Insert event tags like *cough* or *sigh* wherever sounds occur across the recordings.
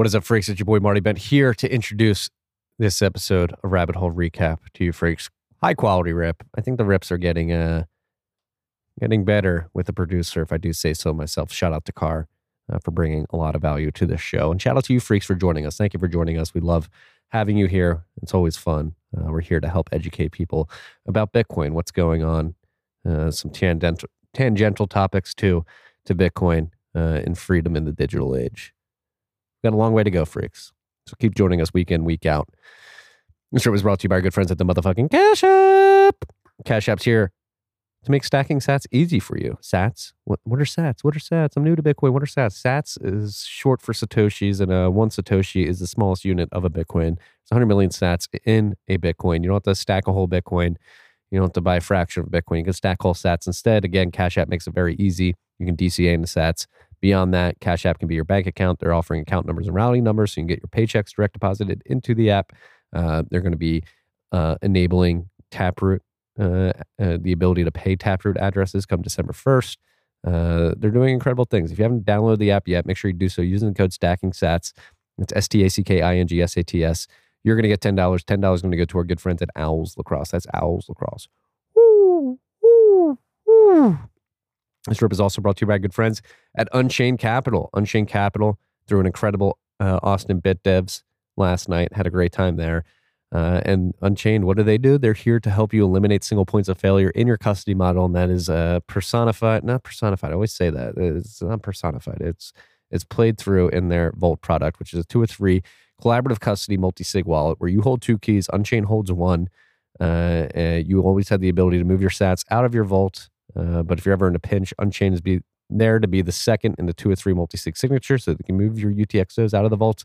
What is up, freaks? It's your boy Marty Bent here to introduce this episode of Rabbit Hole Recap to you, freaks. High quality rip. I think the rips are getting uh getting better with the producer, if I do say so myself. Shout out to Carr uh, for bringing a lot of value to this show, and shout out to you, freaks, for joining us. Thank you for joining us. We love having you here. It's always fun. Uh, we're here to help educate people about Bitcoin, what's going on, uh, some tangential tangential topics too to Bitcoin uh, and freedom in the digital age. We've got a long way to go, freaks. So keep joining us week in, week out. This show was brought to you by our good friends at the motherfucking Cash App. Cash App's here to make stacking sats easy for you. Sats? What, what are sats? What are sats? I'm new to Bitcoin. What are sats? Sats is short for Satoshis, and uh, one Satoshi is the smallest unit of a Bitcoin. It's 100 million sats in a Bitcoin. You don't have to stack a whole Bitcoin. You don't have to buy a fraction of Bitcoin. You can stack whole sats instead. Again, Cash App makes it very easy. You can DCA in the sats. Beyond that, Cash App can be your bank account. They're offering account numbers and routing numbers so you can get your paychecks direct deposited into the app. Uh, they're going to be uh, enabling Taproot, uh, uh, the ability to pay Taproot addresses come December 1st. Uh, they're doing incredible things. If you haven't downloaded the app yet, make sure you do so using the code Stacking Sats. It's S T A C K I N G S A T S. You're going to get $10. $10 is going to go to our good friends at Owls Lacrosse. That's Owls Lacrosse. This trip is also brought to you by good friends at Unchained Capital. Unchained Capital threw an incredible uh, Austin Bit Devs last night. Had a great time there. Uh, and Unchained, what do they do? They're here to help you eliminate single points of failure in your custody model, and that is uh, personified. Not personified. I always say that it's not personified. It's it's played through in their Vault product, which is a two or three collaborative custody multi-sig wallet where you hold two keys, Unchained holds one. Uh, you always have the ability to move your sats out of your vault. Uh, but if you're ever in a pinch, Unchained is be there to be the second in the two or three multi-sig signatures so that you can move your UTXOs out of the vault.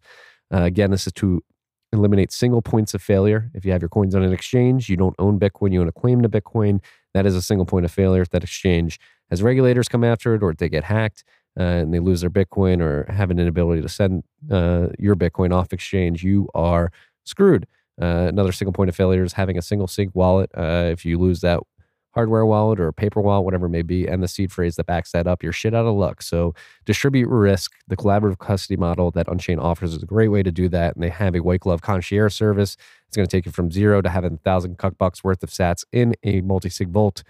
Uh, again, this is to eliminate single points of failure. If you have your coins on an exchange, you don't own Bitcoin, you own a claim to Bitcoin. That is a single point of failure. If that exchange has regulators come after it or they get hacked, uh, and they lose their Bitcoin or have an inability to send uh, your Bitcoin off exchange, you are screwed. Uh, another single point of failure is having a single sig wallet. Uh, if you lose that hardware wallet or paper wallet, whatever it may be, and the seed phrase that backs that up, you're shit out of luck. So distribute risk. The collaborative custody model that Unchained offers is a great way to do that. And they have a white glove concierge service. It's going to take you from zero to having a thousand cuck bucks worth of sats in a multi-sig vault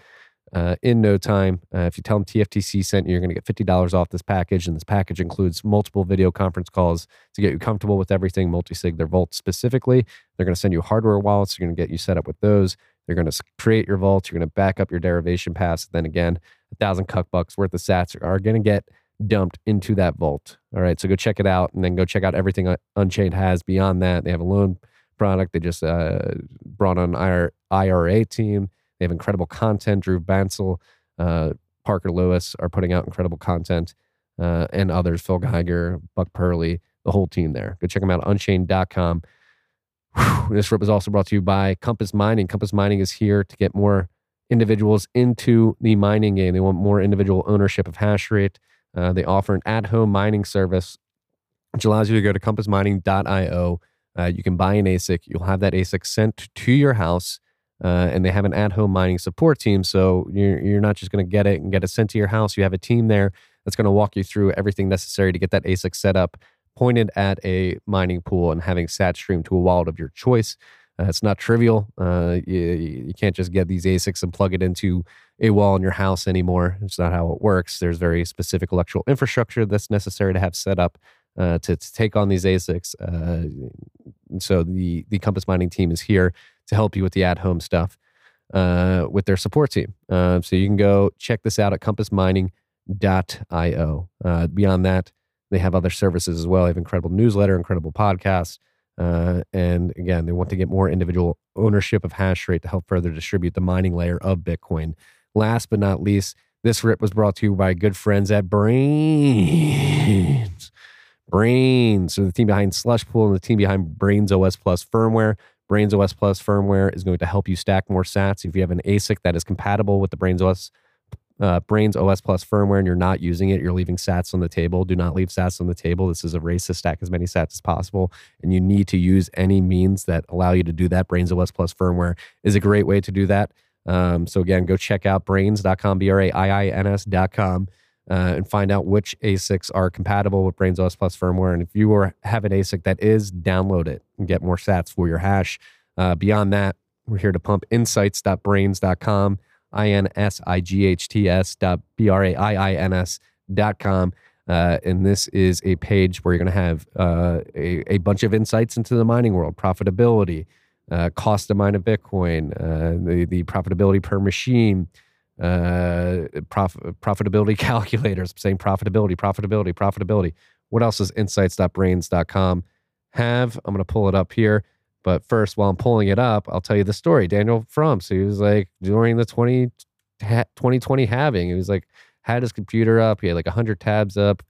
uh, in no time. Uh, if you tell them TFTC sent you, you're going to get $50 off this package. And this package includes multiple video conference calls to get you comfortable with everything multi-sig, their vault specifically. They're going to send you hardware wallets. You're going to get you set up with those. They're going to create your vaults. You're going to back up your derivation paths. Then again, a thousand cuck bucks worth of sats are going to get dumped into that vault. All right. So go check it out and then go check out everything Unchained has beyond that. They have a loan product. They just uh, brought on IRA team. They have incredible content. Dhruv Bansal, uh, Parker Lewis are putting out incredible content, uh, and others, Phil Geiger, Buck Perley, the whole team there. Go check them out, unchained.com. Whew. This rip is also brought to you by Compass Mining. Compass Mining is here to get more individuals into the mining game. They want more individual ownership of hash rate. Uh, they offer an at home mining service, which allows you to go to compassmining.io. Uh, you can buy an ASIC. You'll have that ASIC sent to your house uh, and they have an at-home mining support team. So you're you're not just going to get it and get it sent to your house. You have a team there that's going to walk you through everything necessary to get that ASIC set up, pointed at a mining pool, and having sat stream to a wallet of your choice. Uh, it's not trivial. Uh, you, you can't just get these ASICs and plug it into a wall in your house anymore. It's not how it works. There's very specific electrical infrastructure that's necessary to have set up uh, to, to, take on these ASICs. Uh, so the the Compass Mining team is here to help you with the at home stuff uh, with their support team. Uh, so you can go check this out at compassmining.io. Beyond that, they have other services as well. They have incredible newsletter, incredible podcasts. Uh, and again, they want to get more individual ownership of hash rate to help further distribute the mining layer of Bitcoin. Last but not least, this rip was brought to you by good friends at Braiins. Braiins, so the team behind Slushpool and the team behind Braiins OS Plus firmware. Braiins OS Plus firmware is going to help you stack more sats. If you have an ASIC that is compatible with the Braiins OS uh, Braiins OS Plus firmware and you're not using it, you're leaving sats on the table. Do not leave sats on the table. This is a race to stack as many sats as possible. And you need to use any means that allow you to do that. Braiins OS Plus firmware is a great way to do that. Um, so again, go check out braiins.com, B R A I I N S.com uh, and find out which ASICs are compatible with Braiins OS Plus firmware. And if you are, have an ASIC that is, download it and get more sats for your hash. Uh, beyond that, we're here to pump insights.braiins.com, I N S I G H T S dot B R A I I N S dot com. Uh, and this is a page where you're going to have uh, a, a bunch of insights into the mining world, profitability, uh, cost to mine a Bitcoin, uh, the, the profitability per machine, uh, prof- profitability *laughs* calculators, saying profitability, profitability, profitability. What else does insights.braiins.com have? I'm going to pull it up here. But first, while I'm pulling it up, I'll tell you the story. Daniel Frumkin, he was like during the 20, 2020 halving, he was like, had his computer up. He had like 100 tabs up,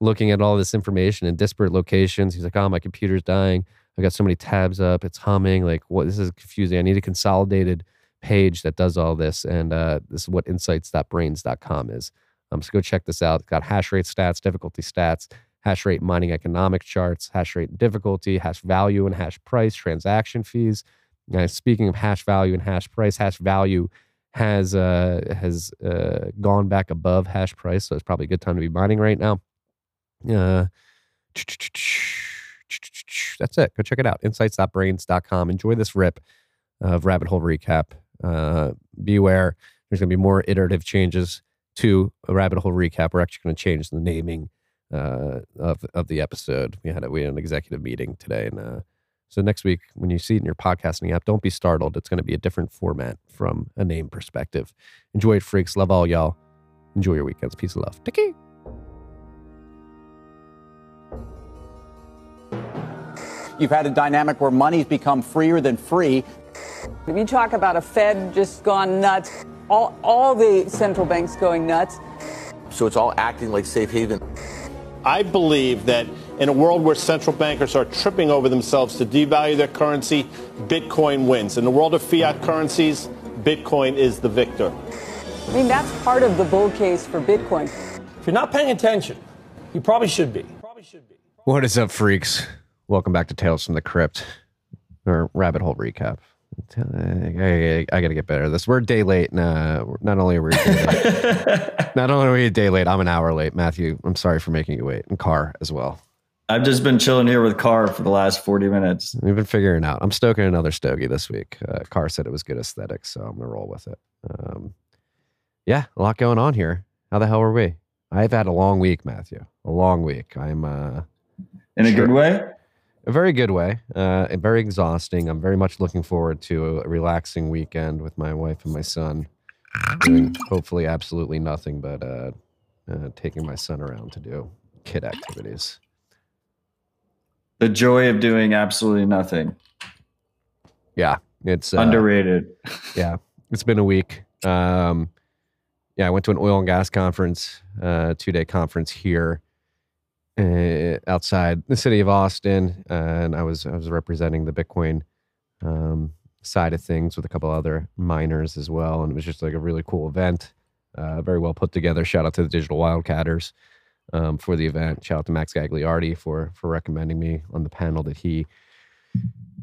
looking at all this information in disparate locations. He's like, oh, my computer's dying. I got so many tabs up. It's humming. Like, what? This is confusing. I need a consolidated page that does all this. And uh, this is what insights.braiins.com is. Um, so go check this out. It's got hash rate stats, difficulty stats, hash rate mining economic charts, hash rate difficulty, hash value and hash price, transaction fees. Now, speaking of hash value and hash price, hash value has uh, has uh, gone back above hash price, so it's probably a good time to be mining right now. Uh, that's it. Go check it out. Insights.braiins.com. Enjoy this rip of rabbit hole recap. Uh, beware, there's going to be more iterative changes to a rabbit hole recap. We're actually going to change the naming uh, of of the episode. We had a, we had an executive meeting today, and uh, so next week when you see it in your podcasting app, don't be startled. It's going to be a different format from a name perspective. Enjoy it, freaks. Love all y'all. Enjoy your weekends. Peace and love. Take care. You've had a dynamic where money's become freer than free. If you talk about a Fed just gone nuts, all, all the central banks going nuts. So it's all acting like safe haven. I believe that in a world where central bankers are tripping over themselves to devalue their currency, Bitcoin wins. In the world of fiat currencies, Bitcoin is the victor. I mean, that's part of the bull case for Bitcoin. If you're not paying attention, you probably should be. Probably should be. What is up, freaks? Welcome back to Tales from the Crypt, or Rabbit Hole Recap. I, I, I got to get better at this. We're a day late. Nah, not only are we *laughs* not only are we a day late, I'm an hour late. Matthew, I'm sorry for making you wait, and Car as well. I've just been chilling here with Car for the last 40 minutes. We've been figuring out. I'm stoking another stogie this week. Uh, Car said it was good aesthetics, so I'm gonna roll with it. Um, yeah, a lot going on here. How the hell are we? I've had a long week, Matthew. A long week. I'm uh, in a sure. good way. A very good way. Uh, very exhausting. I'm very much looking forward to a relaxing weekend with my wife and my son. Doing hopefully absolutely nothing but uh, uh, taking my son around to do kid activities. The joy of doing absolutely nothing. Yeah, it's uh, underrated. *laughs* yeah, it's been a week. Um, yeah, I went to an oil and gas conference, uh, two day conference here outside the city of Austin, and I was I was representing the Bitcoin um, side of things with a couple other miners as well, and it was just like a really cool event, uh, very well put together. Shout out to the Digital Wildcatters um, for the event. Shout out to Max Gagliardi for for recommending me on the panel that he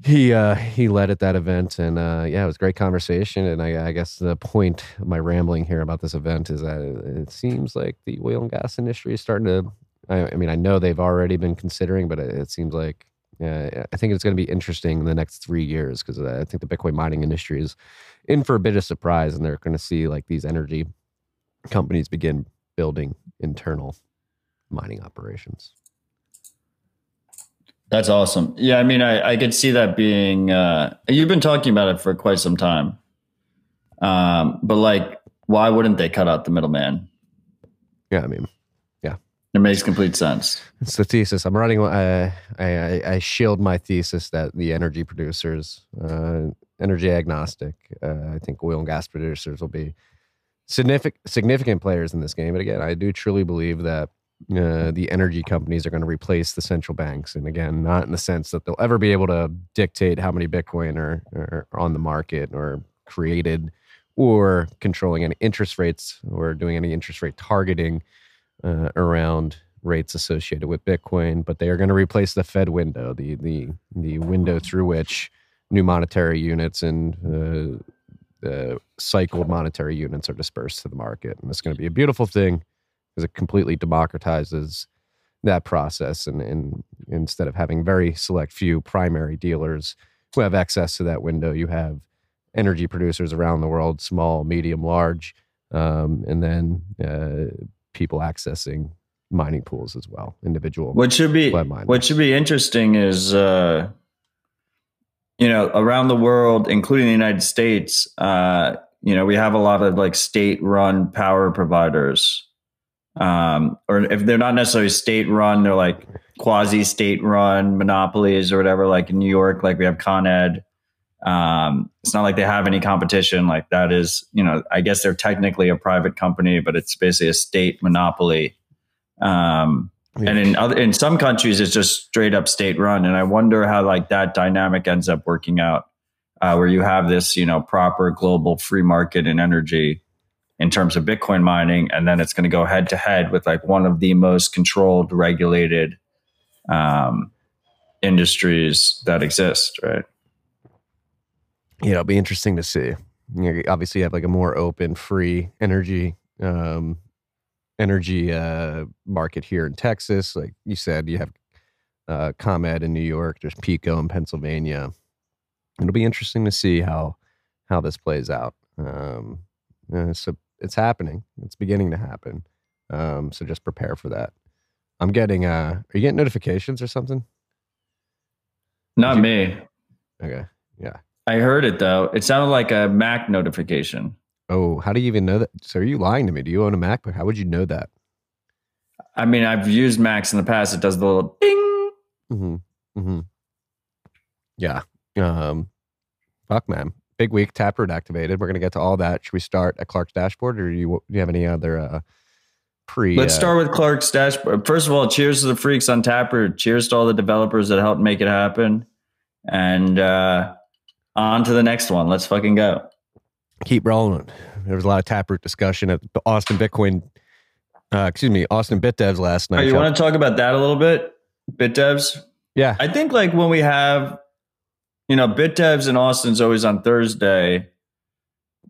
he uh, he led at that event, and uh, yeah, it was great conversation. And I, I, guess the point of my rambling here about this event is that it seems like the oil and gas industry is starting to. I, I mean, I know they've already been considering, but it, it seems like yeah, I think it's going to be interesting in the next three years because I think the Bitcoin mining industry is in for a bit of surprise, and they're going to see like these energy companies begin building internal mining operations. That's awesome. Yeah, I mean, I, I could see that being. Uh, you've been talking about it for quite some time, um, but like, why wouldn't they cut out the middleman? Yeah, I mean, it makes complete sense. It's the thesis. I'm writing. Uh, I, I shield my thesis that the energy producers, uh, energy agnostic. Uh, I think oil and gas producers will be significant significant players in this game. But again, I do truly believe that uh, the energy companies are going to replace the central banks. And again, not in the sense that they'll ever be able to dictate how many Bitcoin are, are on the market or created or controlling any interest rates or doing any interest rate targeting uh, around rates associated with Bitcoin. But they are going to replace the Fed window, the, the, the window through which new monetary units and uh, cycled monetary units are dispersed to the market. And it's going to be a beautiful thing because it completely democratizes that process. And, and instead of having very select few primary dealers who have access to that window, you have energy producers around the world, small, medium, large, um, and then uh, people accessing mining pools as well, individual. What should be what should be interesting is uh, you know around the world, including the United States, uh, you know we have a lot of like state-run power providers, um, or if they're not necessarily state-run, they're like quasi-state-run monopolies or whatever. Like in New York, like we have Con Ed. Um, it's not like they have any competition. Like that is, you know, I guess they're technically a private company, but it's basically a state monopoly. Um, Yeah. and in other in some countries it's just straight up state run and i wonder how like that dynamic ends up working out uh, where you have this you know proper global free market in energy in terms of bitcoin mining and then it's going to go head to head with like one of the most controlled regulated um, industries that exist right you know, it'll be interesting to see. You know, obviously, you have like a more open, free energy, um, energy uh, market here in Texas. Like you said, you have uh, ComEd in New York. There's PECO in Pennsylvania. It'll be interesting to see how how this plays out. Um, uh, so it's happening. It's beginning to happen. Um, so just prepare for that. I'm getting. Uh, are you getting notifications or something? not me Okay. Yeah. I heard it though it sounded like a mac notification Oh, how do you even know that? So are you lying to me? Do you own a MacBook? How would you know that? i mean i've used macs in the past it does the little ding Mm-hmm. Mm-hmm. Yeah. Um, fuck, man. Big week. Taproot activated. We're gonna get to all that. Should we start at Clark's dashboard, or do you, do you have any other uh, pre? Let's uh, start with Clark's dashboard. First of all, cheers to the freaks on Taproot. Cheers to all the developers that helped make it happen. And uh, on to the next one. Let's fucking go. keep rolling. There was a lot of Taproot discussion at the Austin Bitcoin. Uh, excuse me, Austin BitDevs last night. Oh, you want to talk about that a little bit? BitDevs? yeah. I think like when we have, you know, BitDevs in Austin's always on Thursday.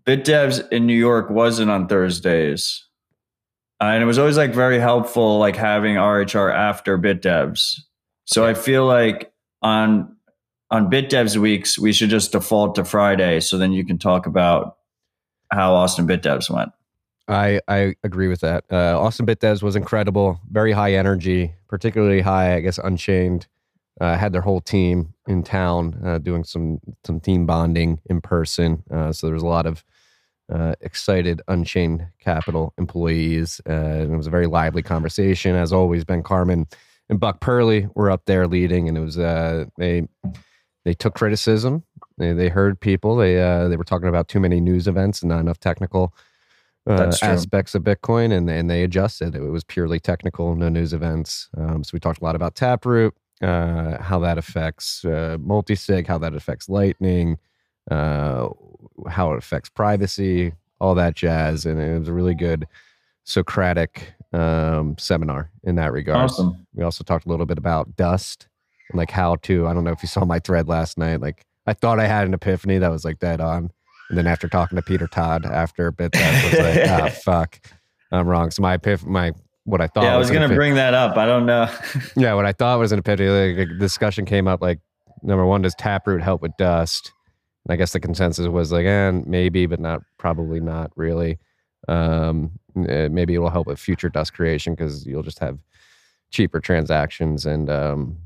BitDevs in New York wasn't on Thursdays. Uh, and it was always like very helpful, like having RHR after BitDevs. So I feel like on on Bit devs weeks, we should just default to Friday. So then you can talk about how Austin Bit devs went. I, I agree with that. Uh, Austin Bit Devs was incredible, very high energy, particularly high, I guess, Unchained. Uh, had their whole team in town uh, doing some some team bonding in person. Uh, so there was a lot of uh, excited Unchained Capital employees. Uh, and it was a very lively conversation. As always, Ben Carman and Buck Perley were up there leading, and it was uh, they took criticism. They, they heard people. They uh, they were talking about too many news events and not enough technical uh, aspects of Bitcoin, and and they adjusted. It was purely technical, no news events. Um, so we talked a lot about Taproot, uh, how that affects uh, multisig, how that affects Lightning, uh, how it affects privacy, all that jazz, and it was a really good Socratic um, seminar in that regard. Awesome. We also talked a little bit about dust and like how to. I don't know if you saw my thread last night. Like I thought I had an epiphany that was like dead on, and then after talking to Peter Todd after a bit, that was like, ah, *laughs* fuck, I'm wrong. So my epiph- my what I thought. yeah, I was going to epiph- bring that up. I don't know. *laughs* Yeah, what I thought was an epiphany. Like, a discussion came up. Like number one, does Taproot help with dust? And I guess the consensus was like, eh, maybe, but not probably not really. Um, eh, maybe it'll help with future dust creation because you'll just have cheaper transactions and um,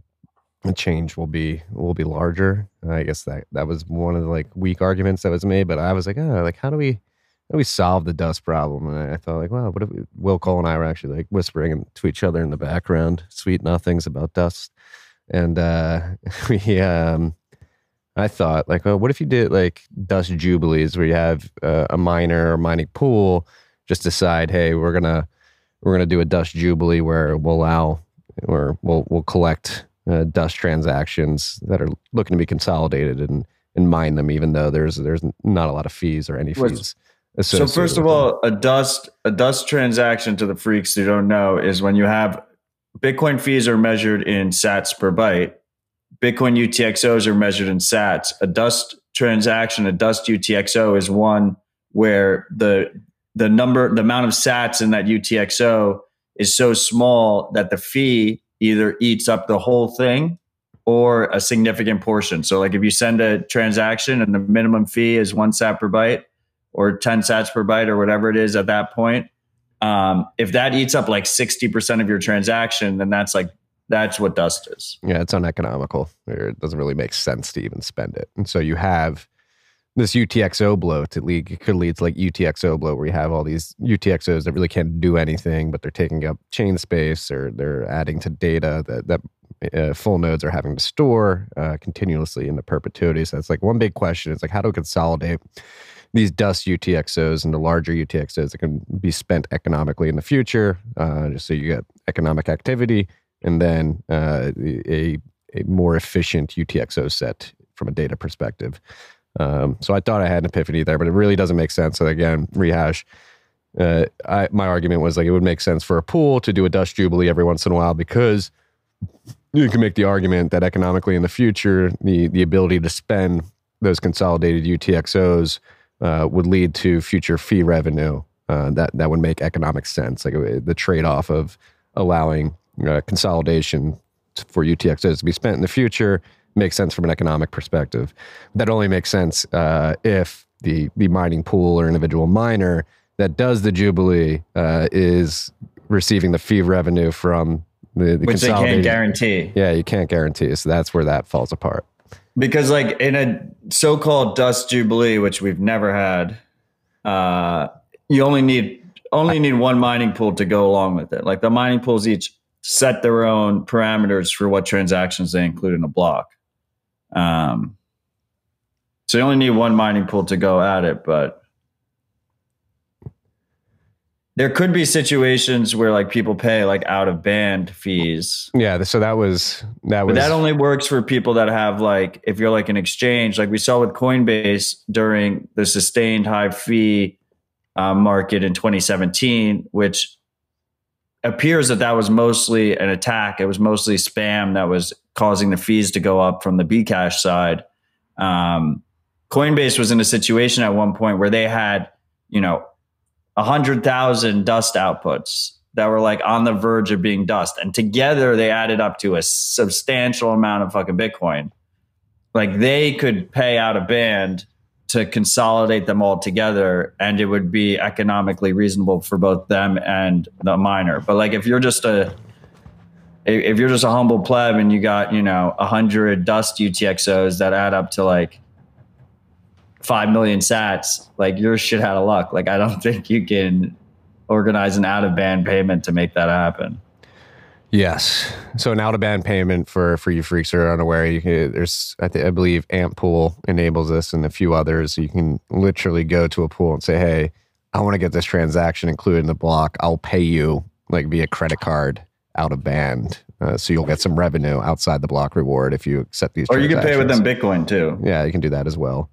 the change will be will be larger. I guess that that was one of the like weak arguments that was made. But I was like, oh, like how do we how do we solve the dust problem? And I thought like, well, what if we, Will Cole and I were actually like whispering to each other in the background, sweet nothings about dust, and uh, *laughs* we um. I thought, like, well, what if you did like dust jubilees, where you have uh, a miner or mining pool just decide, hey, we're gonna we're gonna do a dust jubilee where we'll allow or we'll we'll collect uh, dust transactions that are looking to be consolidated and and mine them, even though there's there's not a lot of fees or any fees. So first of them. all, a dust a dust transaction to the freaks who don't know is when you have Bitcoin fees are measured in Sats per byte. Bitcoin UTXOs are measured in Sats. A dust transaction, a dust UTXO is one where the the number the amount of Sats in that UTXO is so small that the fee either eats up the whole thing or a significant portion. So, like if you send a transaction and the minimum fee is one sat per byte or 10 sats per byte or whatever it is at that point, um, if that eats up like 60% of your transaction, then that's like, that's what dust is. Yeah, it's uneconomical. It doesn't really make sense to even spend it. And so you have this UTXO bloat. It, lead, it could lead to like UTXO bloat, where you have all these UTXOs that really can't do anything, but they're taking up chain space or they're adding to data that that uh, full nodes are having to store uh, continuously into perpetuity. So that's like one big question. is like how to consolidate these dust UTXOs into larger UTXOs that can be spent economically in the future, uh, just so you get economic activity, and then uh, a a more efficient UTXO set from a data perspective. Um, so I thought I had an epiphany there, but it really doesn't make sense. So again, rehash. Uh, I, my argument was like it would make sense for a pool to do a dust jubilee every once in a while because you can make the argument that economically in the future, the the ability to spend those consolidated UTXOs uh, would lead to future fee revenue. Uh, that that would make economic sense. Like uh, the trade off of allowing uh, consolidation for UTXOs to be spent in the future makes sense from an economic perspective. That only makes sense uh, if the the mining pool or individual miner that does the jubilee uh, is receiving the fee revenue from the, the Which they can't guarantee. Yeah, you can't guarantee. So that's where that falls apart. Because like in a so-called dust jubilee, which we've never had, uh, you only need only need one mining pool to go along with it. Like the mining pools each set their own parameters for what transactions they include in a block. Um, so you only need one mining pool to go at it, but there could be situations where like people pay like out of band fees. Yeah, so that was that was But that only works for people that have like if you're like an exchange, like we saw with Coinbase during the sustained high fee uh, market in 2017, which appears that that was mostly an attack. It was mostly spam that was causing the fees to go up from the Bcash side. Um, Coinbase was in a situation at one point where they had, you know, a 100,000 dust outputs that were like on the verge of being dust. And together they added up to a substantial amount of fucking Bitcoin. Like they could pay out a band to consolidate them all together and it would be economically reasonable for both them and the miner. But like if you're just a if you're just a humble pleb and you got, you know, a hundred dust UTXOs that add up to like five million sats, like you're shit out of luck. Like I don't *laughs* think you can organize an out of band payment to make that happen. Yes. So an out of band payment for for you freaks who are unaware, you can, there's I, th- I believe AntPool enables this and a few others. You can literally go to a pool and say, "Hey, I want to get this transaction included in the block. I'll pay you like via credit card out of band, uh, so you'll get some revenue outside the block reward if you accept these." Or you can pay with them Bitcoin too. Yeah, you can do that as well.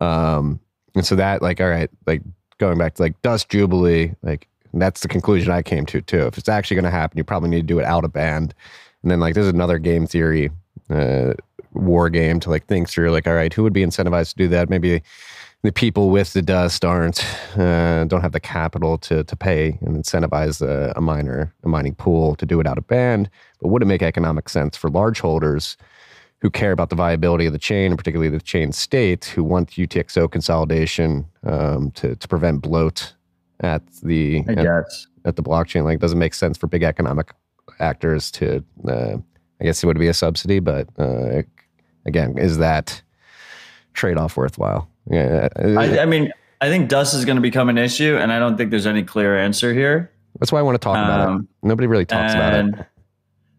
Um, and so that like, all right, like going back to like Dust Jubilee, like that's the conclusion I came to too. If it's actually going to happen, you probably need to do it out of band. And then like there's another game theory uh, war game to like think through like, all right, who would be incentivized to do that? Maybe the people with the dust aren't uh, don't have the capital to to pay and incentivize a, a miner a mining pool to do it out of band. But would it make economic sense for large holders? who care about the viability of the chain, and particularly the chain state, who want UTXO consolidation um, to, to prevent bloat at the I at, guess. at the blockchain. Like, doesn't make sense for big economic actors to. Uh, I guess it would be a subsidy, but uh, again, is that trade off worthwhile? Yeah, I, I mean, I think dust is going to become an issue, and I don't think there's any clear answer here. that's why I want to talk about it. Um, Nobody really talks about it.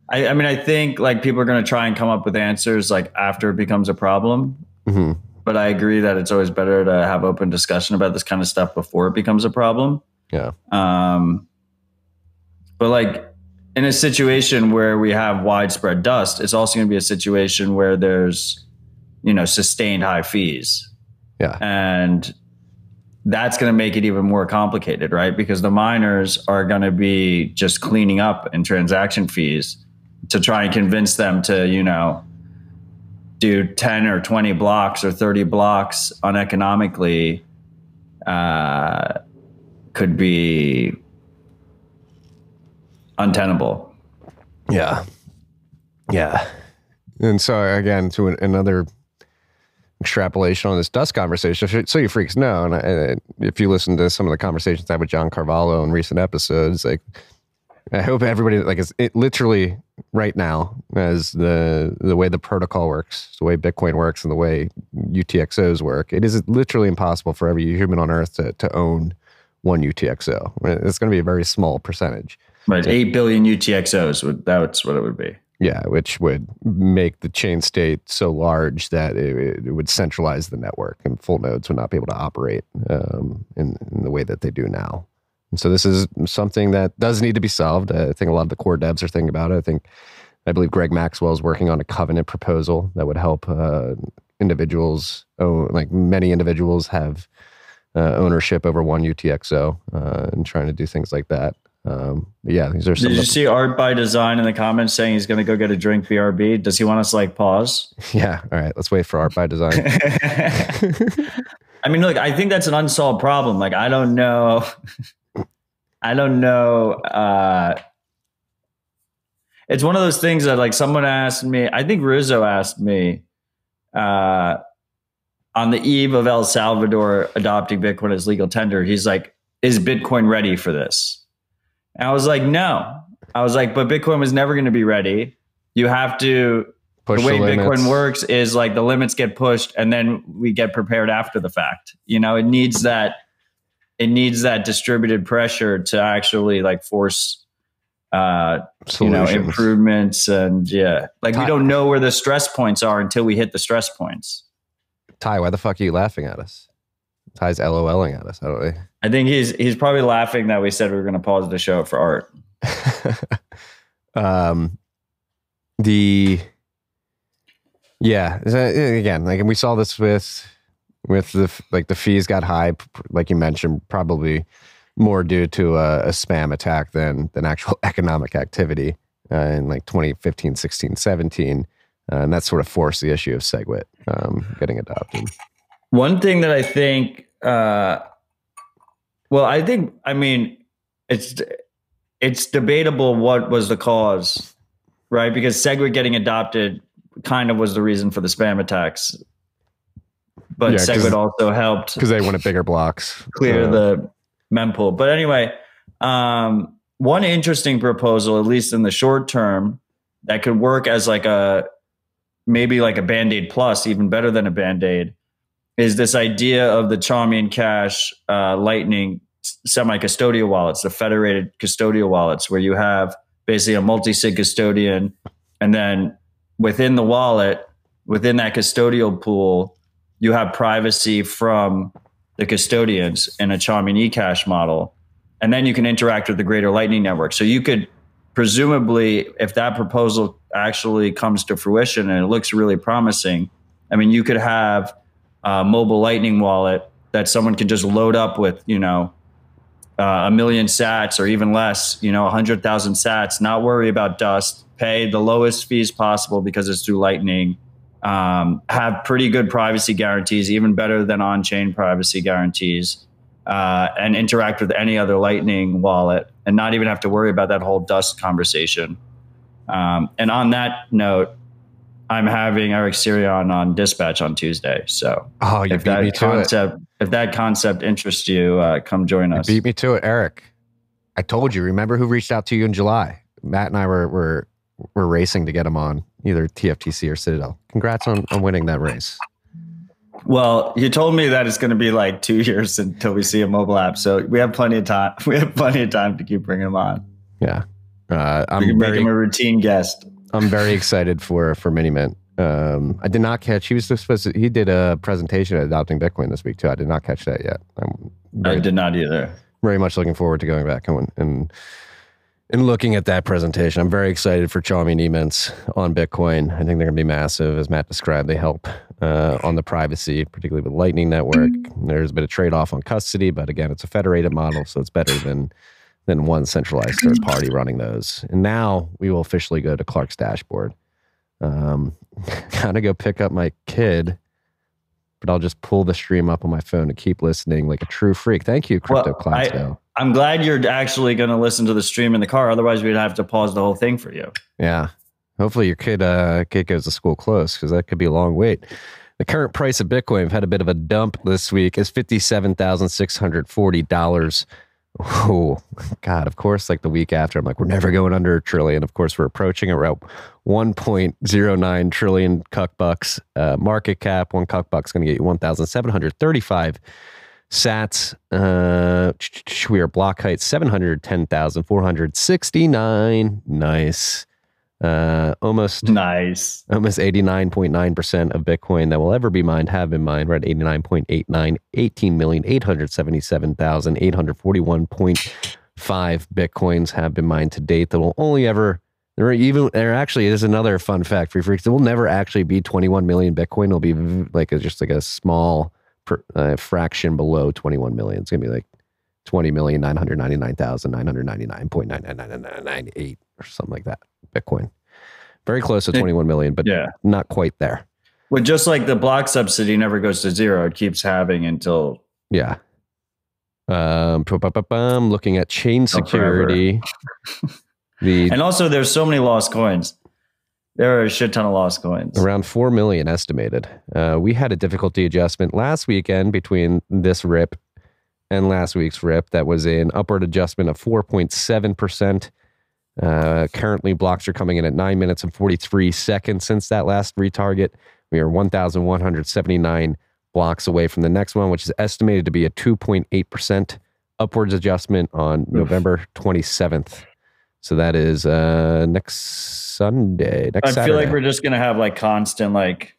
I, I mean, I think like people are going to try and come up with answers like after it becomes a problem. Mhm. But I agree that it's always better to have open discussion about this kind of stuff before it becomes a problem. Yeah, Um, but like in a situation where we have widespread dust, it's also going to be a situation where there's, you know, sustained high fees. yeah, And that's going to make it even more complicated, right? Because the miners are going to be just cleaning up in transaction fees to try and convince them to, you know, do 10 or 20 blocks or 30 blocks uneconomically uh, could be untenable. Yeah. Yeah. And so again, to an, another extrapolation on this dust conversation, so you freaks know, and I, if you listen to some of the conversations I had with John Carvalho in recent episodes, like I hope everybody like it's it literally right now as the the way the protocol works, the way Bitcoin works, and the way UTXOs work. It is literally impossible for every human on Earth to to own one UTXO. It's going to be a very small percentage. Right, eight billion UTXOs would that's what it would be. Yeah, which would make the chain state so large that it, it would centralize the network, and full nodes would not be able to operate um, in, in the way that they do now. And so this is something that does need to be solved. I think a lot of the core devs are thinking about it. I think, I believe Greg Maxwell is working on a covenant proposal that would help uh, individuals, oh, like many individuals have uh, ownership over one UTXO uh, and trying to do things like that. Um, yeah, these are. Some Did you see Art by Design in the comments saying he's going to go get a drink? BRB. Does he want us to like pause? *laughs* Yeah. All right. Let's wait for Art by Design. *laughs* *laughs* I mean, look, I think that's an unsolved problem. Like, I don't know. I don't know. Uh, it's one of those things that, like, someone asked me. I think Rizzo asked me. Uh, on the eve of El Salvador adopting Bitcoin as legal tender, he's like, "Is Bitcoin ready for this?" And I was like, "No." I was like, "But Bitcoin was never going to be ready. You have to." Push the way the Bitcoin works is like the limits get pushed, and then we get prepared after the fact. You know, it needs that. It needs that distributed pressure to actually like force uh, you know, improvements and yeah, like we don't know where the stress points are until we hit the stress points. Ty, why the fuck are you laughing at us? Ty's LOLing at us. I don't know. I think he's he's probably laughing that we said we were going to pause the show for art. *laughs* um, the yeah, again, like and we saw this with with the like the fees got high, like you mentioned, probably more due to a, a spam attack than than actual *laughs* economic activity uh, in like 2015, 16, 17. Uh, and that sort of forced the issue of SegWit um, getting adopted. One thing that I think, uh, well, I think, I mean, it's it's debatable what was the cause, right? Because SegWit getting adopted kind of was the reason for the spam attacks, but yeah, SegWit also helped because they wanted bigger blocks, clear uh, the mempool. But anyway, um, one interesting proposal, at least in the short term, that could work as like a maybe like a band-aid plus even better than a band-aid is this idea of the Chaumian Cash uh, Lightning semi-custodial wallets, the federated custodial wallets, where you have basically a multi-sig custodian, and then within the wallet, within that custodial pool, you have privacy from the custodians in a Chaumian eCash model, and then you can interact with the greater Lightning network. So you could presumably, if that proposal actually comes to fruition and it looks really promising, I mean, you could have a mobile Lightning wallet that someone can just load up with, you know, uh, a million sats or even less, you know, 100,000 sats, not worry about dust, pay the lowest fees possible because it's through Lightning, um, have pretty good privacy guarantees, even better than on chain privacy guarantees, uh, and interact with any other Lightning wallet and not even have to worry about that whole dust conversation. Um, and on that note, I'm having Eric Sirion on dispatch on Tuesday. So oh, you if beat that me to concept, it. if that concept interests you, uh, come join us. You beat me to it, Eric. I told you. Remember who reached out to you in July? Matt and I were were were racing to get him on either TFTC or Citadel. Congrats on, on winning that race. Well, you told me that it's going to be like two *laughs* years until we see a mobile app, so we have plenty of time. *laughs* We have plenty of time to keep bringing him on. Yeah, uh, I'm we can very, make him a routine guest. I'm very excited for for Minimint. Um, I did not catch. He was supposed to. He did a presentation at adopting Bitcoin this week too. I did not catch that yet. i did not either. Very much looking forward to going back and and and looking at that presentation, I'm very excited for Chaumian Emints on Bitcoin. I think they're going to be massive. As Matt described, they help uh, on the privacy, particularly with Lightning Network. There's a bit of trade off on custody, but again, it's a federated model, so it's better than than one centralized third party running those. And now we will officially go to Clark's dashboard. Um, *laughs* gotta go pick up my kid, but I'll just pull the stream up on my phone and keep listening like a true freak. Thank you, Crypto well, Clasco. I'm glad you're actually going to listen to the stream in the car. Otherwise, we'd have to pause the whole thing for you. Yeah. Hopefully your kid uh, kid goes to school close because that could be a long wait. The current price of Bitcoin, I've had a bit of a dump this week, is fifty-seven thousand six hundred forty dollars. Oh God! Of course, like the week after, I'm like, we're never going under a trillion. Of course, we're approaching around 1.09 trillion cuck bucks uh, market cap. One cuck buck's going to get you 1,735 Sats. Uh, we are block height 710,469. Nice. Uh, almost nice. Almost 89.9% of Bitcoin that will ever be mined have been mined. We're at 89.89, 18,877,841.5 Bitcoins have been mined to date that will only ever there are even there actually is another fun fact for freaks. It will never actually be 21 million Bitcoin. It'll be like a, just like a small per, uh, fraction below 21 million. It's gonna be like 20 million nine hundred ninety nine thousand nine hundred ninety nine point nine nine nine nine nine eight or something like that. Bitcoin, very close to 21 million, but yeah, not quite there. Well, just like the block subsidy never goes to zero, it keeps having until yeah. Um, looking at chain security. *laughs* the and also there's so many lost coins. There are a shit ton of lost coins. Around 4 million estimated. Uh, we had a difficulty adjustment last weekend between this rip and last week's rip that was an upward adjustment of 4.7%. Uh, currently, blocks are coming in at 9 minutes and 43 seconds since that last retarget. We are 1,179 blocks away from the next one, which is estimated to be a 2.8% upwards adjustment on Oof. November 27th. So that is uh, next Sunday. Next I Saturday. feel like we're just gonna have like constant like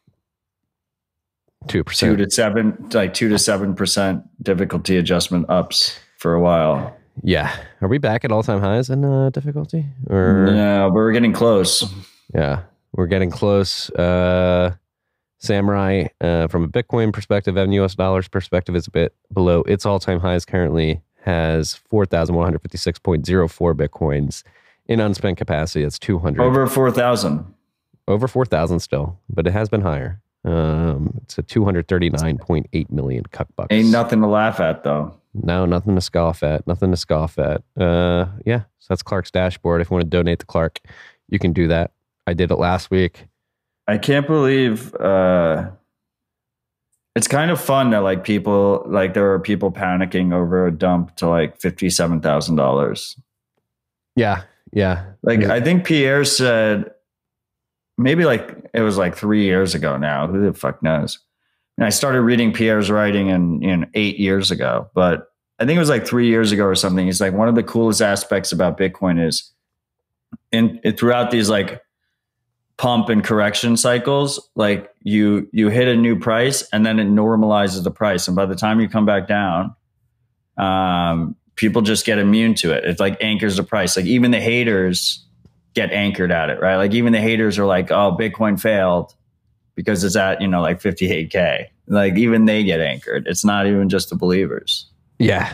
two percent, two to seven, like two to seven percent difficulty adjustment ups for a while. Yeah, are we back at all time highs in uh, difficulty? Or no, but we're getting close. Yeah, we're getting close. Uh, Samurai, uh, from a Bitcoin perspective and US dollars perspective, is a bit below its all time highs currently has 4,156.04 Bitcoins in unspent capacity. It's 200. Over 4,000. Over 4,000 still, but it has been higher. Um, it's a 239.8 million cuck bucks. Ain't nothing to laugh at, though. No, nothing to scoff at. Nothing to scoff at. Uh, yeah, so that's Clark's dashboard. If you want to donate to Clark, you can do that. I did it last week. I can't believe uh, it's kind of fun that like people like there are people panicking over a dump to like fifty seven thousand dollars. Yeah, yeah. Like I think Pierre said maybe like it was like three years ago now. Who the fuck knows? And I started reading Pierre's writing in, in eight years ago, but I think it was like three years ago or something. He's like one of the coolest aspects about Bitcoin is in, in throughout these like pump and correction cycles like you you hit a new price and then it normalizes the price. And by the time you come back down um, people just get immune to it. It like anchors the price. Like even the haters get anchored at it right? Like even the haters are like oh bitcoin failed because it's at you know like 58k like even they get anchored. It's not even just the believers. Yeah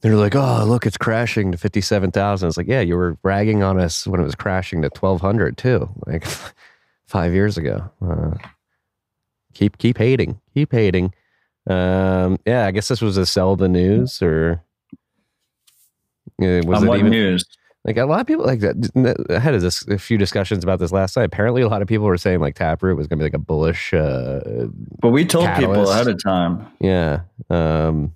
they're like, oh, look, it's crashing to 57,000. It's like, yeah, you were bragging on us when it was crashing to 1,200 too, like *laughs* five years ago. Uh, keep, keep hating, keep hating. Um, yeah, I guess this was a sell the news or uh, was on it even, news? Like a lot of people like that. I had a, a, few discussions about this last night. Apparently, a lot of people were saying like Taproot was going to be like a bullish. Uh, but we told catalyst. people ahead of time. Yeah. Um,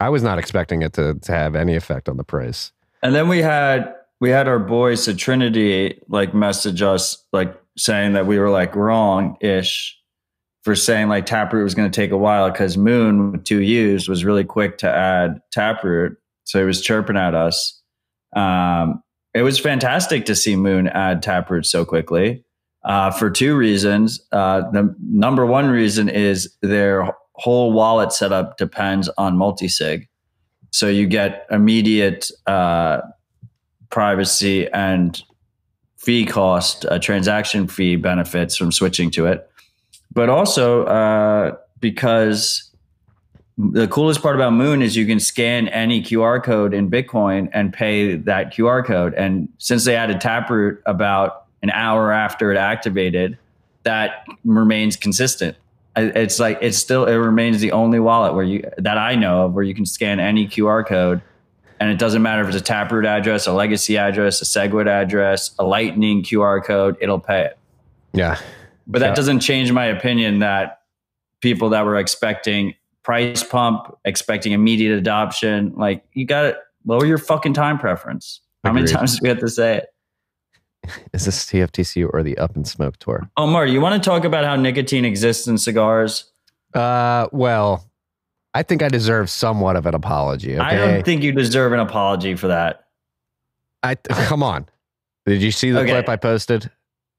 I was not expecting it to, to have any effect on the price. And then we had we had our boys at Trinity like message us like saying that we were like wrong ish for saying like Taproot was going to take a while because Muun with two U's was really quick to add Taproot, so he was chirping at us. Um, it was fantastic to see Muun add Taproot so quickly uh, for two reasons. Uh, the number one reason is their whole wallet setup depends on multisig. So you get immediate uh, privacy and fee cost, uh, transaction fee benefits from switching to it. But also uh, because the coolest part about Muun is you can scan any QR code in Bitcoin and pay that QR code. And since they added Taproot about an hour after it activated, that remains consistent it's like it's still it remains the only wallet where you that I know of where you can scan any QR code and it doesn't matter if it's a Taproot address, a Legacy address, a Segwit address, a Lightning QR code, it'll pay it. Yeah. But that Yeah. doesn't change my opinion that people that were expecting price pump, expecting immediate adoption, like you got to lower your fucking time preference. How many times do we have to say it? Is this TFTC or the Up and Smoke tour? Oh, Marty, you want to talk about how nicotine exists in cigars? Uh, well, I think I deserve somewhat of an apology. Okay. I don't think you deserve an apology for that. I come on. Did you see the Okay. clip I posted?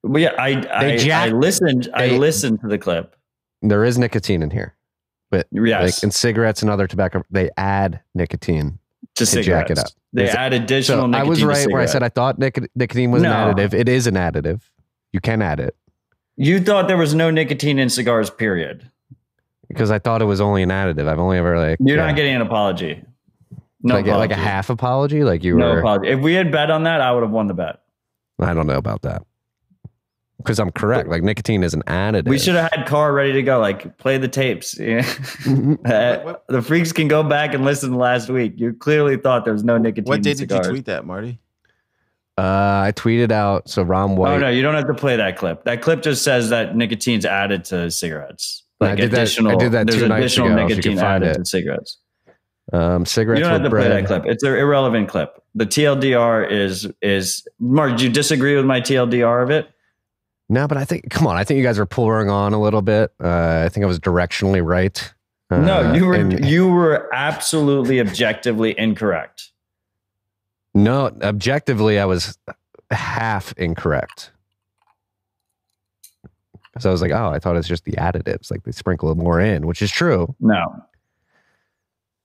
But yeah, I I, I listened. I listened to the clip. There is nicotine in here, but Yes, like in cigarettes and other tobacco, they add nicotine. To to jack it up. They it- add additional So I was right where I said. I thought nic- nicotine was No. an additive. It is an additive. You can add it you thought there was no nicotine in cigars. Period. because I thought it was only an additive. I've only ever like You're yeah. not getting an apology. No like, like a half apology. Like you No were. apology. If we had bet on that, I would have won the bet. I don't know about that because I'm correct. Like nicotine is an additive. We should have had Carr ready to go. Like play the tapes. *laughs* *laughs* Yeah. Uh, the freaks can go back and listen to last week. You clearly thought there was no nicotine. What in day did you tweet that, Marty? Uh, I tweeted out. So Ron White. Oh no, you don't have to play that clip. That clip just says that nicotine's added to cigarettes. I Like did that- I did that there's two nights additional ago, you nicotine can find added it. to cigarettes. Um, cigarettes you don't have with to play that clip. It's an irrelevant clip. The TLDR is is Mark. Do you disagree with my TLDR of it? No, but I think come on. I think you guys are pulling on a little bit. Uh, I think I was directionally right. Uh, no, you were and- you were absolutely objectively incorrect. no. Objectively, I was half incorrect. So I was like, oh, I thought it's just the additives, like they sprinkle more in, which is true. No,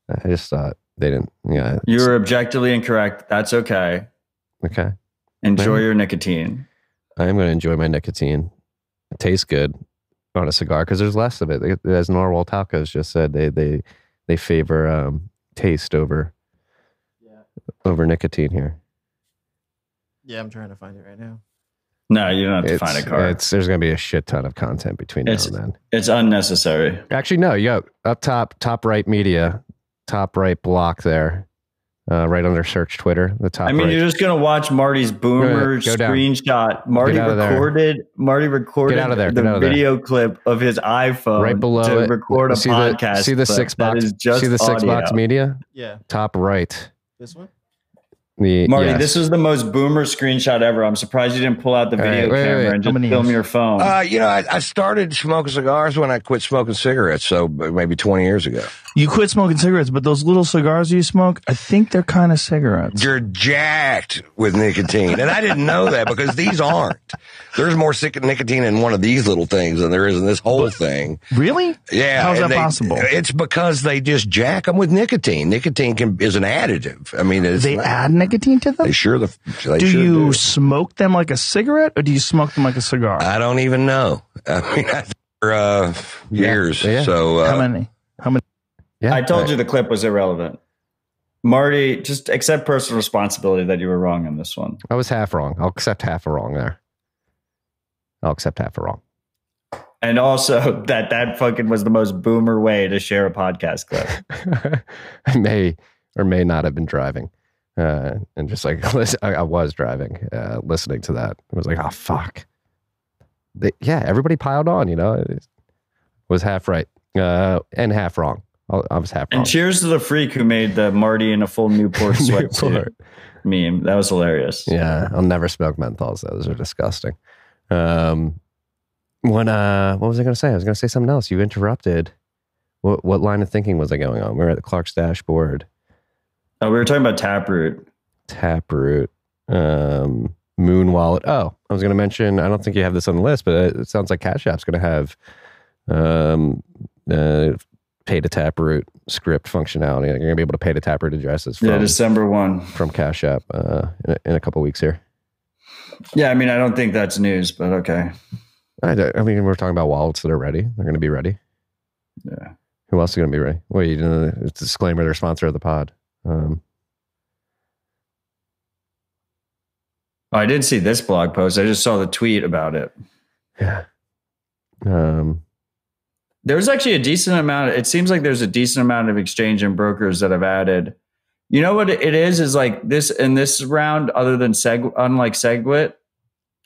I just thought they didn't. Yeah, you were objectively incorrect. That's okay. okay. Enjoy Right. your nicotine. I am going to enjoy my nicotine. It tastes good on a cigar because there's less of it. As Norwal Tacos just said, they they they favor um, taste over over nicotine here. Yeah, I'm trying to find it right now. No, you don't have to It's, find a car. It's, it's there's going to be a shit ton of content between It's- now and then. It's unnecessary. Actually, no. Yo, up top, top right media, top right block there, uh, right under search Twitter. The top. I mean, right. you're just gonna watch Marty's boomer Go down. screenshot. Marty Get there. recorded. Marty recorded Get out of there. the Get out of there. video clip of his iPhone right below to it. record a see podcast. The, see the six that box. just see the six box media. Yeah, Top right. this one. The Marty, yes. this was the most boomer screenshot ever. I'm surprised you didn't pull out the All right, video wait, wait, camera wait. and How just many film years? your phone. Uh, you know, I, I started smoking cigars when I quit smoking cigarettes, so maybe 20 years ago. You quit smoking cigarettes, but those little cigars you smoke, I think they're kind of cigarettes. You're jacked with nicotine. And I didn't know that because these aren't. There's more sick nicotine in one of these little things than there is in this whole thing. Really? Yeah. How's that they- possible? It's because they just jack them with nicotine. Nicotine can, is an additive. I mean, it's They not- add nicotine to them? They sure the, they do sure you do. smoke them like a cigarette or do you smoke them like a cigar? I don't even know. I mean, for uh, years. Yeah. So, uh, How many? How many? Yeah, I told you the clip was irrelevant. Marty, just accept personal responsibility that you were wrong on this one. I was half wrong. I'll accept half a wrong there. I'll accept half a wrong. And also *laughs* that that fucking was the most boomer way to share a podcast clip. *laughs* I may or may not have been driving. Uh, and just like *laughs* I, was driving, uh, listening to that. I was like, oh fuck. They, yeah, everybody piled on. You know, it was half right uh, and half wrong. I, was half wrong. And cheers to the freak who made the Marty in a full Newport *laughs* sweatsuit meme. That was hilarious. Yeah, I'll never smoke menthols. Those are disgusting. Um, when uh, what was I going to say? I was going to say something else. You interrupted. What what line of thinking was I going on? We were at the Clark's dashboard. Oh, we were talking about Taproot. Taproot, um, Muun Wallet. Oh, I was going to mention. I don't think you have this on the list, but it sounds like Cash App's going to have um, uh, pay to Taproot script functionality. You're going to be able to pay to Taproot addresses from Yeah, December 1. from Cash App uh, in, a, in a couple weeks here. Yeah, I mean, I don't think that's news, but okay. I, I mean, we're talking about wallets that are ready. They're going to be ready. Yeah. Who else is going to be ready? Well, you know, it's a disclaimer. They're sponsor of the pod. Um, Oh, I did see this blog post. I just saw the tweet about it. yeah. Um, There's actually a decent amount. It seems like there's a decent amount of exchange and brokers that have added You know what it is? Is like this in this round, other than Seg, unlike Segwit,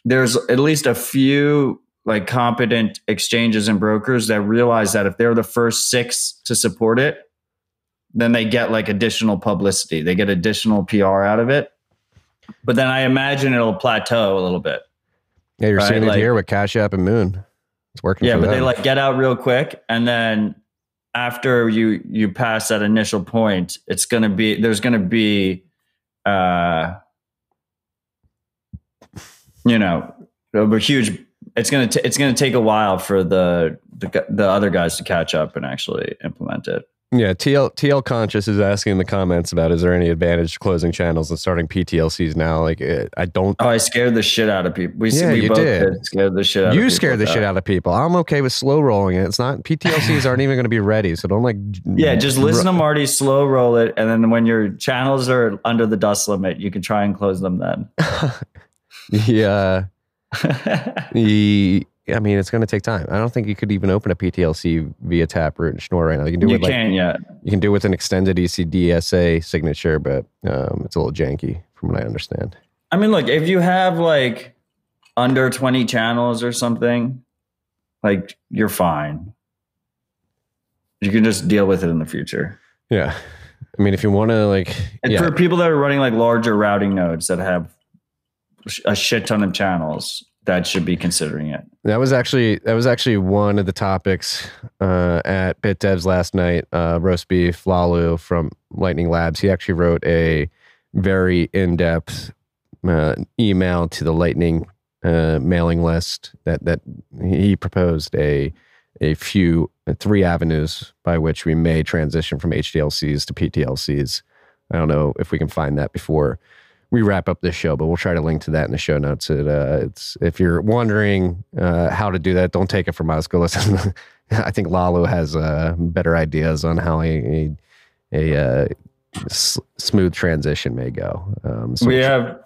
there's at least a few like competent exchanges and brokers that realize that if they're the first six to support it, then they get like additional publicity. They get additional PR out of it. But then I imagine it'll plateau a little bit. Yeah, you're Right, seeing it like- here with Cash App and Muun. It's working. Yeah, but they like get out real quick, and then after you you pass that initial point, it's gonna be there's gonna be, uh, you know, a huge. It's gonna t- it's gonna take a while for the, the the other guys to catch up and actually implement it. Yeah, TL TL Conscious is asking in the comments about is there any advantage to closing channels and starting PTLCs now? Like, it, I don't. Oh, I scared the shit out of people. We, Yeah, we you both did. did. Scared the shit out. of you scared the shit out of people. I'm okay with slow rolling it. It's not PTLCs aren't even going to be ready, so don't like. Yeah, just listen to Marty slow roll it, and then when your channels are under the dust limit, you can try and close them then. *laughs* Yeah. *laughs* the, I mean, it's going to take time. I don't think you could even open a PTLC via Taproot and Schnorr right now. You can do you it like can't yet. you can do it with an extended ECDSA signature, but um, it's a little janky from what I understand. I mean, look, if you have like under 20 channels or something, like you're fine. You can just deal with it in the future. Yeah. I mean, if you want to like, And yeah, for people that are running like larger routing nodes that have a shit ton of channels, that should be considering it. That was actually that was actually one of the topics uh, at BitDevs last night. Uh, roasbeef Laolu from Lightning Labs. He actually wrote a very in depth uh, email to the Lightning uh, mailing list that that he proposed a a few three avenues by which we may transition from HTLCs to PTLCs. I don't know if we can find that before we wrap up this show, but we'll try to link to that in the show notes. It, uh, it's if you're wondering uh, how to do that, don't take it from us. Go listen. *laughs* I think Laolu has uh, better ideas on how a a, a uh, s- smooth transition may go. Um, so we we'll, have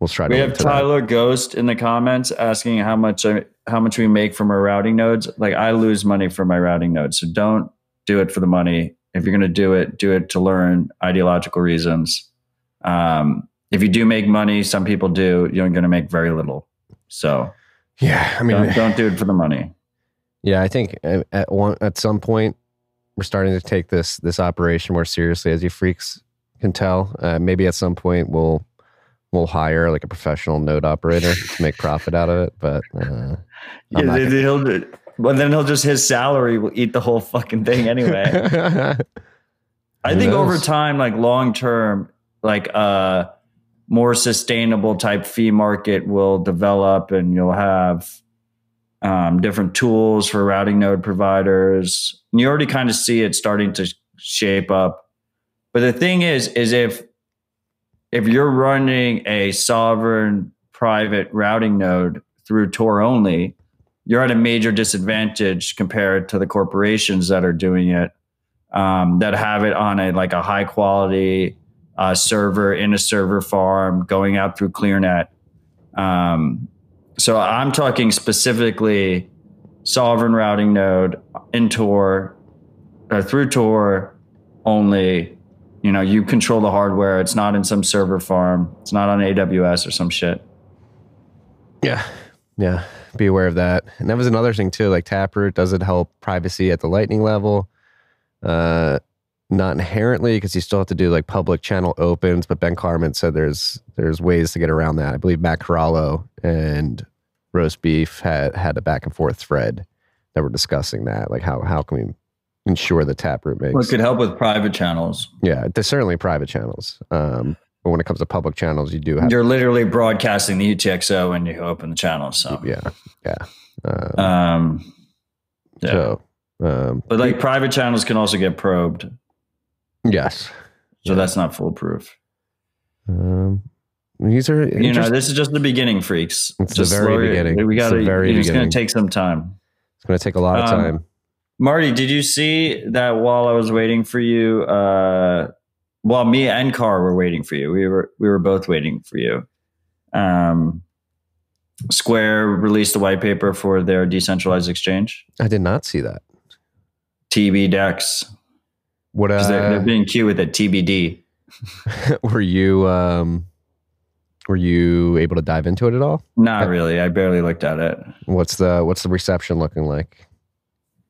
we'll try we have to that. Tyler Ghost in the comments asking how much I, how much we make from our routing nodes. Like I lose money from my routing nodes, so don't do it for the money. If you're going to do it, do it to learn ideological reasons. Um, if you do make money, some people do. You're going to make very little. So Yeah, I mean, don't, don't do it for the money. Yeah, I think at at one at some point we're starting to take this this operation more seriously, as you freaks can tell. Uh, maybe at some point we'll we'll hire like a professional node operator to make profit out of it. But uh, I'm Yeah, not then he'll do, but then he'll just his salary will eat the whole fucking thing anyway. *laughs* I Who think over time, like long term, like a more sustainable type fee market will develop, and you'll have um, different tools for routing node providers. And you already kind of see it starting to shape up. But the thing is, is if if you're running a sovereign private routing node through Tor only, you're at a major disadvantage compared to the corporations that are doing it um, that have it on a like a high quality uh, server in a server farm going out through ClearNet. Um, so I'm talking specifically sovereign routing node in Tor uh, through Tor only. You know, you control the hardware. It's not in some server farm. It's not on AWS or some shit. yeah, yeah. Be aware of that. And that was another thing too. Like Taproot does it help privacy at the Lightning level? Uh, not inherently because you still have to do like public channel opens. But Ben Carman said there's there's ways to get around that. I believe Matt Corallo and Roasbeef had had a back and forth thread that were discussing that. Like how how can we ensure the Taproot makes Well, it could help with private channels. yeah, there's certainly private channels. Um, but when it comes to public channels, you do have You're literally broadcasting the UTXO when you open the channel. So, yeah, yeah. Um, um, yeah. So, um, but like private channels can also get probed. Yes, So that's not foolproof. um, these are You know, this is just the beginning, freaks. It's the very slow it- beginning. We got to. very It's going to take some time. it's going to take a lot of um, time. Marty, did you see that while I was waiting for you? Uh, while me and Carr were waiting for you, we were we were both waiting for you. Um, Square released a white paper for their decentralized exchange, I did not see that. TBDEX. What? 'Cause they're, they're Uh, being cute with it, TBD. *laughs* were you um, were you able to dive into it at all? Not really. I barely looked at it. What's the what's the reception looking like?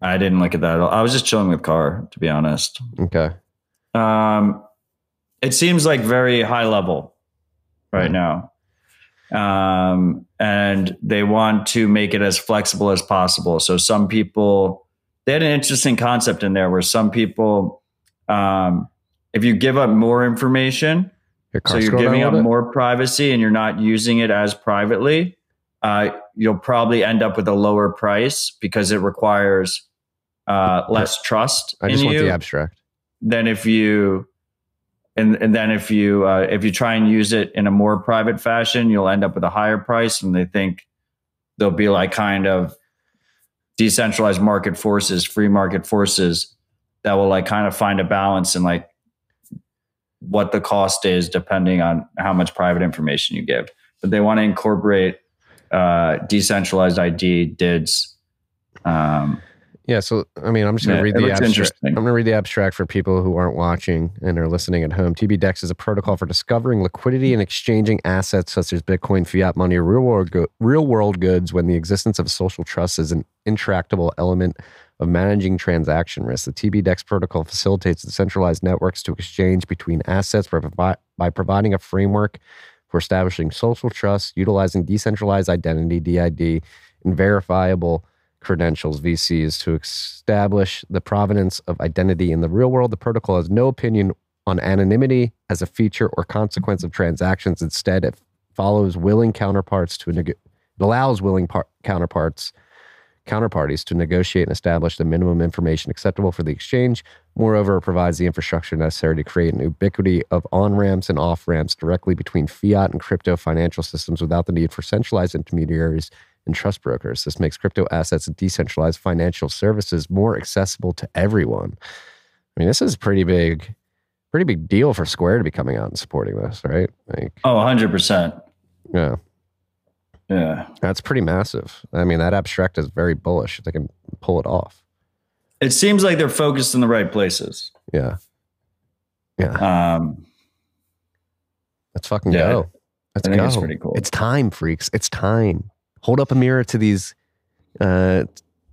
I didn't look at that at all. I was just chilling with Carr, to be honest. Okay. Um, it seems like very high level right now. Um, and they want to make it as flexible as possible. So some people, they had an interesting concept in there where some people, um, if you give up more information, so you're giving up more privacy and you're not using it as privately, uh, you'll probably end up with a lower price because it requires uh, less trust I just want the abstract. than if you and, and then if you uh, if you try and use it in a more private fashion, you'll end up with a higher price, and they think there'll be like kind of decentralized market forces, free market forces that will like kind of find a balance in like what the cost is depending on how much private information you give. But they want to incorporate uh, decentralized ID, DIDs. Um, Yeah, so I mean, I'm just going to Yeah, read the abstract. interesting. I'm going to read the abstract for people who aren't watching and are listening at home. TBDEX is a protocol for discovering liquidity and exchanging assets such as Bitcoin, fiat money, or real world go- real world goods when the existence of social trust is an intractable element of managing transaction risk. The TBDEX protocol facilitates decentralized networks to exchange between assets by, providing a framework for establishing social trust, utilizing decentralized identity (DID) and verifiable credentials VCs to establish the provenance of identity in the real world. The protocol has no opinion on anonymity as a feature or consequence of transactions. Instead, it follows willing counterparts to neg- it allows willing par- counterparts counterparties to negotiate and establish the minimum information acceptable for the exchange. Moreover, it provides the infrastructure necessary to create an ubiquity of on ramps and off ramps directly between fiat and crypto financial systems without the need for centralized intermediaries and trust brokers. This makes crypto assets and decentralized financial services more accessible to everyone. I mean, this is pretty big, pretty big deal for Square to be coming out and supporting this, right? Like, oh, 100%. yeah, Yeah. that's pretty massive. I mean, that abstract is very bullish. if They can pull it off. It seems like they're focused in the right places. Yeah, yeah. Um, Let's fucking Yeah, go. Let's go. it's pretty cool. It's time, freaks. It's time. Hold up a mirror to these uh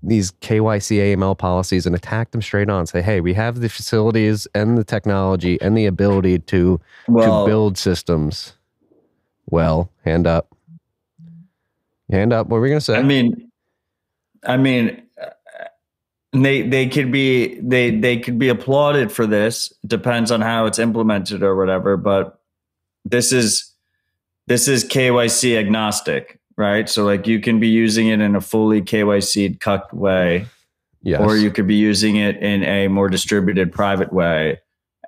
these KYC AML policies and attack them straight on. Say, hey, we have the facilities and the technology and the ability to well, to build systems. Well, hand up. Hand up. What were we gonna say? I mean, I mean, they they could be they they could be applauded for this. Depends on how it's implemented or whatever. But this is this is KYC agnostic, right? So like you can be using it in a fully KYC cucked way, yes. or you could be using it in a more distributed private way.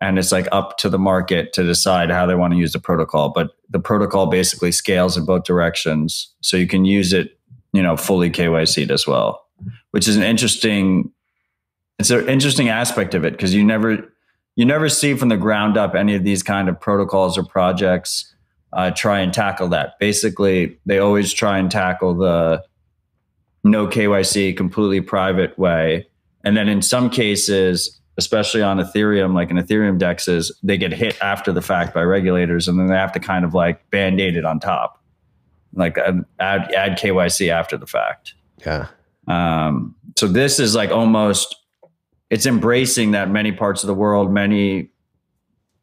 And it's like up to the market to decide how they want to use the protocol. But the protocol basically scales in both directions. So you can use it, you know, fully KYC'd as well, which is an interesting, it's an interesting aspect of it because you never, you never see from the ground up any of these kind of protocols or projects uh, try and tackle that. Basically, they always try and tackle the no KYC, completely private way. And then in some cases, especially on Ethereum, like in Ethereum dexes, they get hit after the fact by regulators, and then they have to kind of like band aid it on top, like add add KYC after the fact. yeah. Um, so this is like almost it's embracing that many parts of the world, many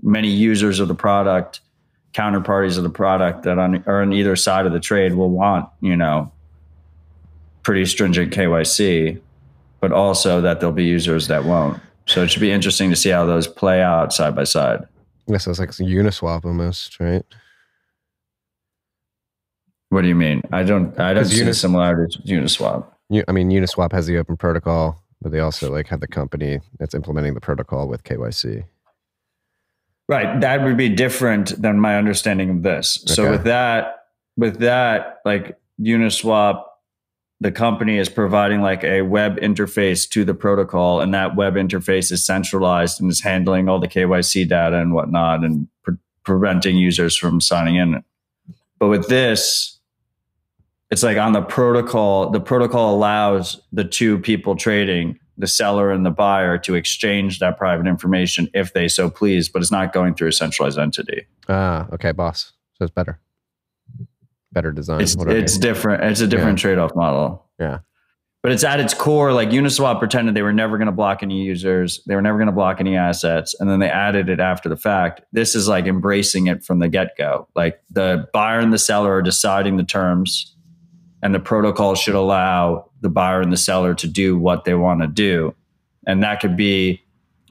many users of the product, counterparties of the product that on, are on either side of the trade will want, you know, pretty stringent KYC, but also that there'll be users that won't. So it should be interesting to see how those play out side by side. This is like some Uniswap almost, right? What do you mean? I don't I don't 'Cause see the Unis- similarities with Uniswap. I mean, Uniswap has the open protocol, but they also like have the company that's implementing the protocol with KYC. Right. That would be different than my understanding of this. So with that, with that, like Uniswap, the company is providing like a web interface to the protocol, and that web interface is centralized and is handling all the KYC data and whatnot, and pre- preventing users from signing in. But with this, it's like on the protocol. The protocol allows the two people trading the seller and the buyer to exchange that private information if they so please, but it's not going through a centralized entity. Ah, okay, boss. So it's better. Better design. It's it's different. It's a different trade-off model. yeah. But it's at its core, like Uniswap pretended they were never going to block any users, they were never going to block any assets, and then they added it after the fact. This is like embracing it from the get-go. Like the buyer and the seller are deciding the terms, and the protocol should allow the buyer and the seller to do what they want to do, and that could be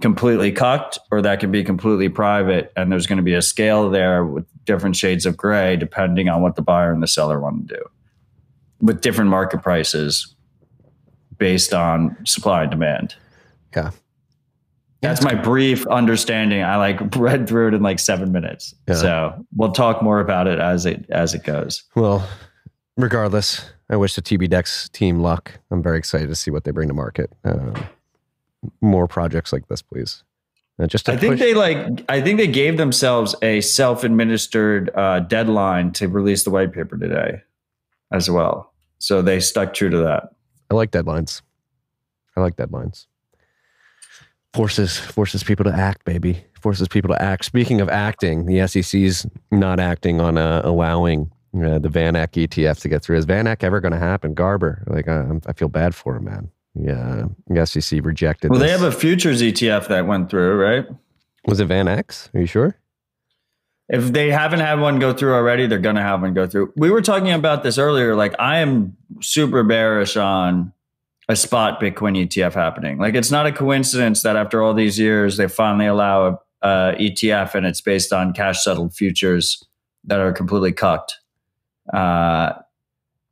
completely cucked or that can be completely private, and there's going to be a scale there with different shades of gray depending on what the buyer and the seller want to do, with different market prices based on supply and demand. Yeah. That's my brief understanding. I like *laughs* read through it in like seven minutes. Yeah. So we'll talk more about it as it as it goes. Well, regardless, I wish the TBDEX team luck. I'm very excited to see what they bring to market. Um, more projects like this, please. Uh, just I think push- they like. I think they gave themselves a self-administered uh, deadline to release the white paper today, as well. So they stuck true to that. I like deadlines. I like deadlines. Forces forces people to act, baby. Forces people to act. Speaking of acting, the SEC's not acting on uh, allowing uh, the Van Eck ETF to get through. Is Van Eck ever going to happen? Gabor, like uh, I feel bad for him, man. Yeah, the SEC rejected. Well, they have a futures ETF that went through, right? Was it Van X? Are you sure? If they haven't had one go through already, they're going to have one go through. We were talking about this earlier. Like, I am super bearish on a spot Bitcoin ETF happening. Like, it's not a coincidence that after all these years, they finally allow a, a ETF and it's based on cash settled futures that are completely cucked. Uh,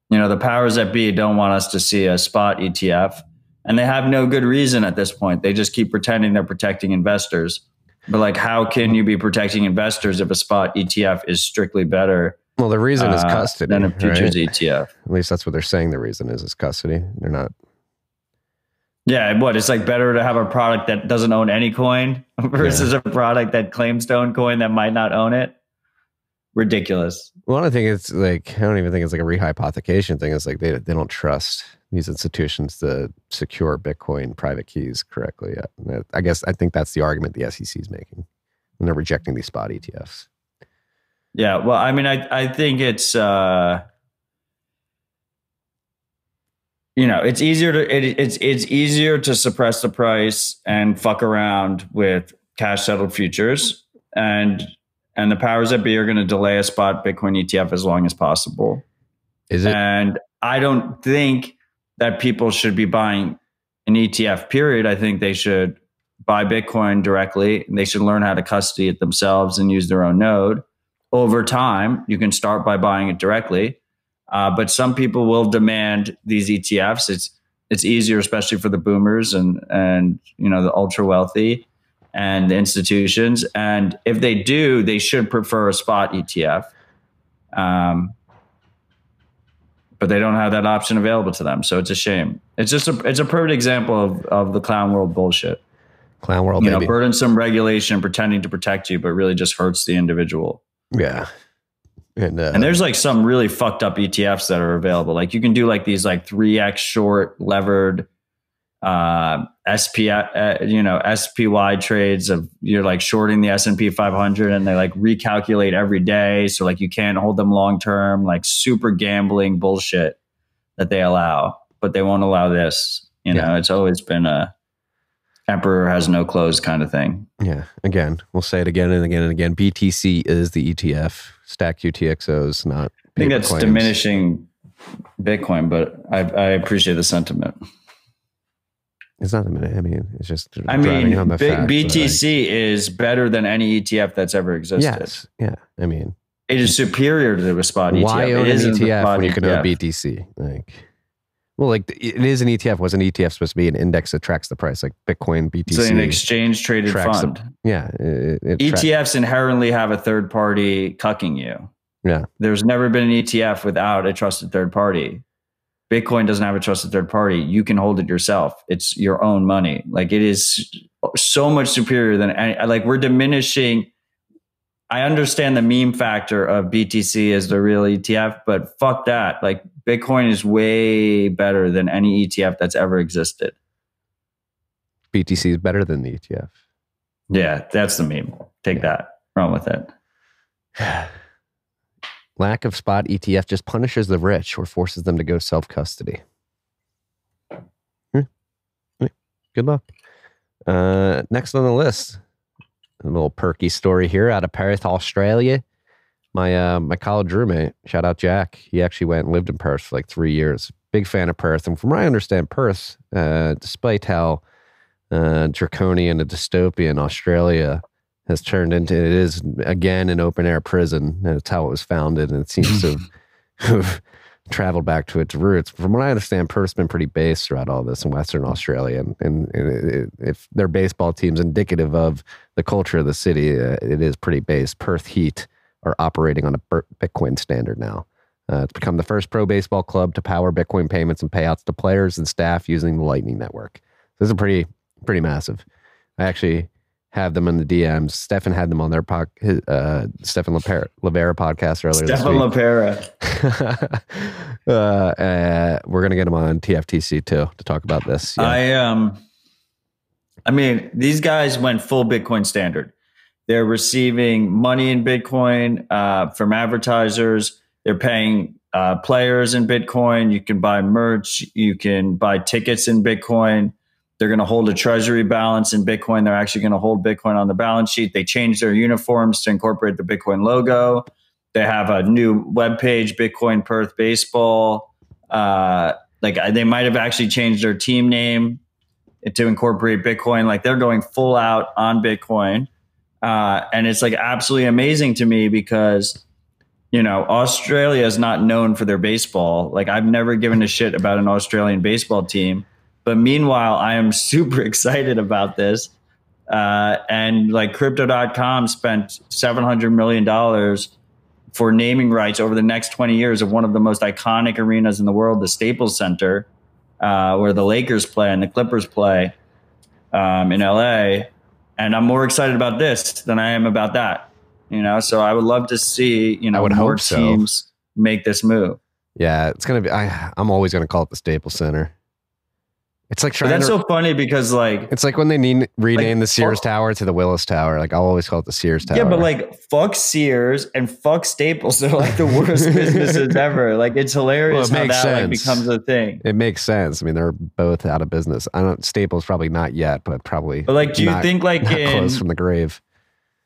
you know, the powers that be don't want us to see a spot ETF, and they have no good reason at this point. They just keep pretending they're protecting investors. But like, how can you be protecting investors if a spot ETF is strictly better Well, the reason is uh, custody. than a futures right? ETF? At least that's what they're saying. The reason is is custody. They're not. Yeah, what? It's like better to have a product that doesn't own any coin *laughs* versus a product that claims to own coin that might not own it. Ridiculous. Well, I don't think it's like I don't even think it's like a rehypothecation thing. It's like they they don't trust these institutions to secure Bitcoin private keys correctly. yet. I guess I think that's the argument the SEC is making when they're rejecting these spot ETFs. Yeah, well, I mean, I I think it's uh, you know, it's easier to it, it's it's easier to suppress the price and fuck around with cash settled futures, and and the powers that be are going to delay a spot Bitcoin ETF as long as possible. Is it? And I don't think that people should be buying an ETF. Period. I think they should buy Bitcoin directly. And they should learn how to custody it themselves and use their own node. Over time, you can start by buying it directly, uh, but some people will demand these ETFs. It's it's easier, especially for the boomers and and you know the ultra wealthy and the institutions. And if they do, they should prefer a spot ETF. Um, but they don't have that option available to them, so it's a shame. It's just a it's a perfect example of of the clown world bullshit. Clown world, you baby. know, burdensome regulation pretending to protect you, but really just hurts the individual. yeah. And, uh, And there's like some really fucked up ETFs that are available. Like you can do like these like three x short levered uh SP uh, you know SPY trades of you're like shorting the S&P 500 and they like recalculate every day so like you can't hold them long term like super gambling bullshit that they allow but they won't allow this you know it's always been a emperor has no clothes kind of thing Yeah. Again, we'll say it again and again and again. BTC is the ETF. Stack UTXOs, not. I think that's coins. diminishing Bitcoin but I, I appreciate the sentiment It's not a minute. I mean, it's just. I mean, B- fact that, like, BTC is better than any ETF that's ever existed. yes. Yeah. I mean, It is superior to the spot ETF. why own it an ETF when you can own. BTC? Like, well, like it is an ETF. Was an ETF supposed to be an index that tracks the price, like Bitcoin, BTC? It's an exchange traded tracks the- fund. yeah. It, it ETFs inherently have a third party cucking you. Yeah. There's never been an ETF without a trusted third party. Bitcoin doesn't have a trusted third party. You can hold it yourself. It's your own money. Like it is so much superior than any, like we're diminishing. I understand the meme factor of BTC as the real ETF, but fuck that. Like Bitcoin is way better than any ETF that's ever existed. BTC is better than the ETF. Yeah, that's the meme. Take that. Run with it. *sighs* *sighs* *sighs* Lack of spot ETF just punishes the rich or forces them to go self custody. Good luck. Uh, next on the list, a little perky story here out of Perth, Australia. My uh, my college roommate, shout out Jack. He actually went and lived in Perth for like three years. Big fan of Perth, and from what I understand, Perth, uh, despite how uh, draconian and dystopian Australia has turned into, it is again an open air prison. And it's how it was founded, and it seems to *laughs* have *laughs* traveled back to its roots. From what I understand, Perth's been pretty based throughout all this in Western Australia, and, and, and it, if their baseball team's indicative of the culture of the city, uh, it is pretty based. Perth Heat are operating on a Bitcoin standard now. Uh, it's become the first pro baseball club to power Bitcoin payments and payouts to players and staff using the Lightning Network. This is a pretty pretty massive. I actually have them in the DMs. Stefan had them on their pod, his, uh, Stephan Livera, Livera podcast earlier Stefan. Lapera. *laughs* uh, uh, we're gonna get him on TFTC too to talk about this. Yeah. I um I mean, these guys went full Bitcoin standard. They're receiving money in Bitcoin uh, from advertisers. They're paying uh, players in Bitcoin. You can buy merch. You can buy tickets in Bitcoin. They're going to hold a treasury balance in Bitcoin. They're actually going to hold Bitcoin on the balance sheet. They changed their uniforms to incorporate the Bitcoin logo. They have a new webpage, Bitcoin Perth Baseball. Uh, like they might have actually changed their team name to incorporate Bitcoin. Like they're going full out on Bitcoin. Uh, and it's like absolutely amazing to me because, you know, Australia is not known for their baseball. Like I've never given a shit about an Australian baseball team. But meanwhile, I am *laughs* super excited about this. Uh, and like crypto.com spent $700 million for naming rights over the next 20 years of one of the most iconic arenas in the world, the Staples Center, uh, where the Lakers play and the Clippers play um, in LA. And I'm more excited about this than I am about that. You know, so I would love to see, you know, would more hope so. teams make this move. yeah, it's gonna be. I, I'm always gonna call it the Staples Center. It's like But trying that's to. so funny because like it's like when they need rename the Sears fuck- Tower to the Willis Tower. Like I'll always call it the Sears Tower. Yeah, but like fuck Sears and fuck Staples. *laughs* They're like the worst *laughs* businesses ever. Like it's hilarious Well, it how that like becomes a thing. it makes sense. I mean, they're both out of business. I don't. Staples probably not yet, but probably. But like, do you not- think like *laughs* in close from the grave?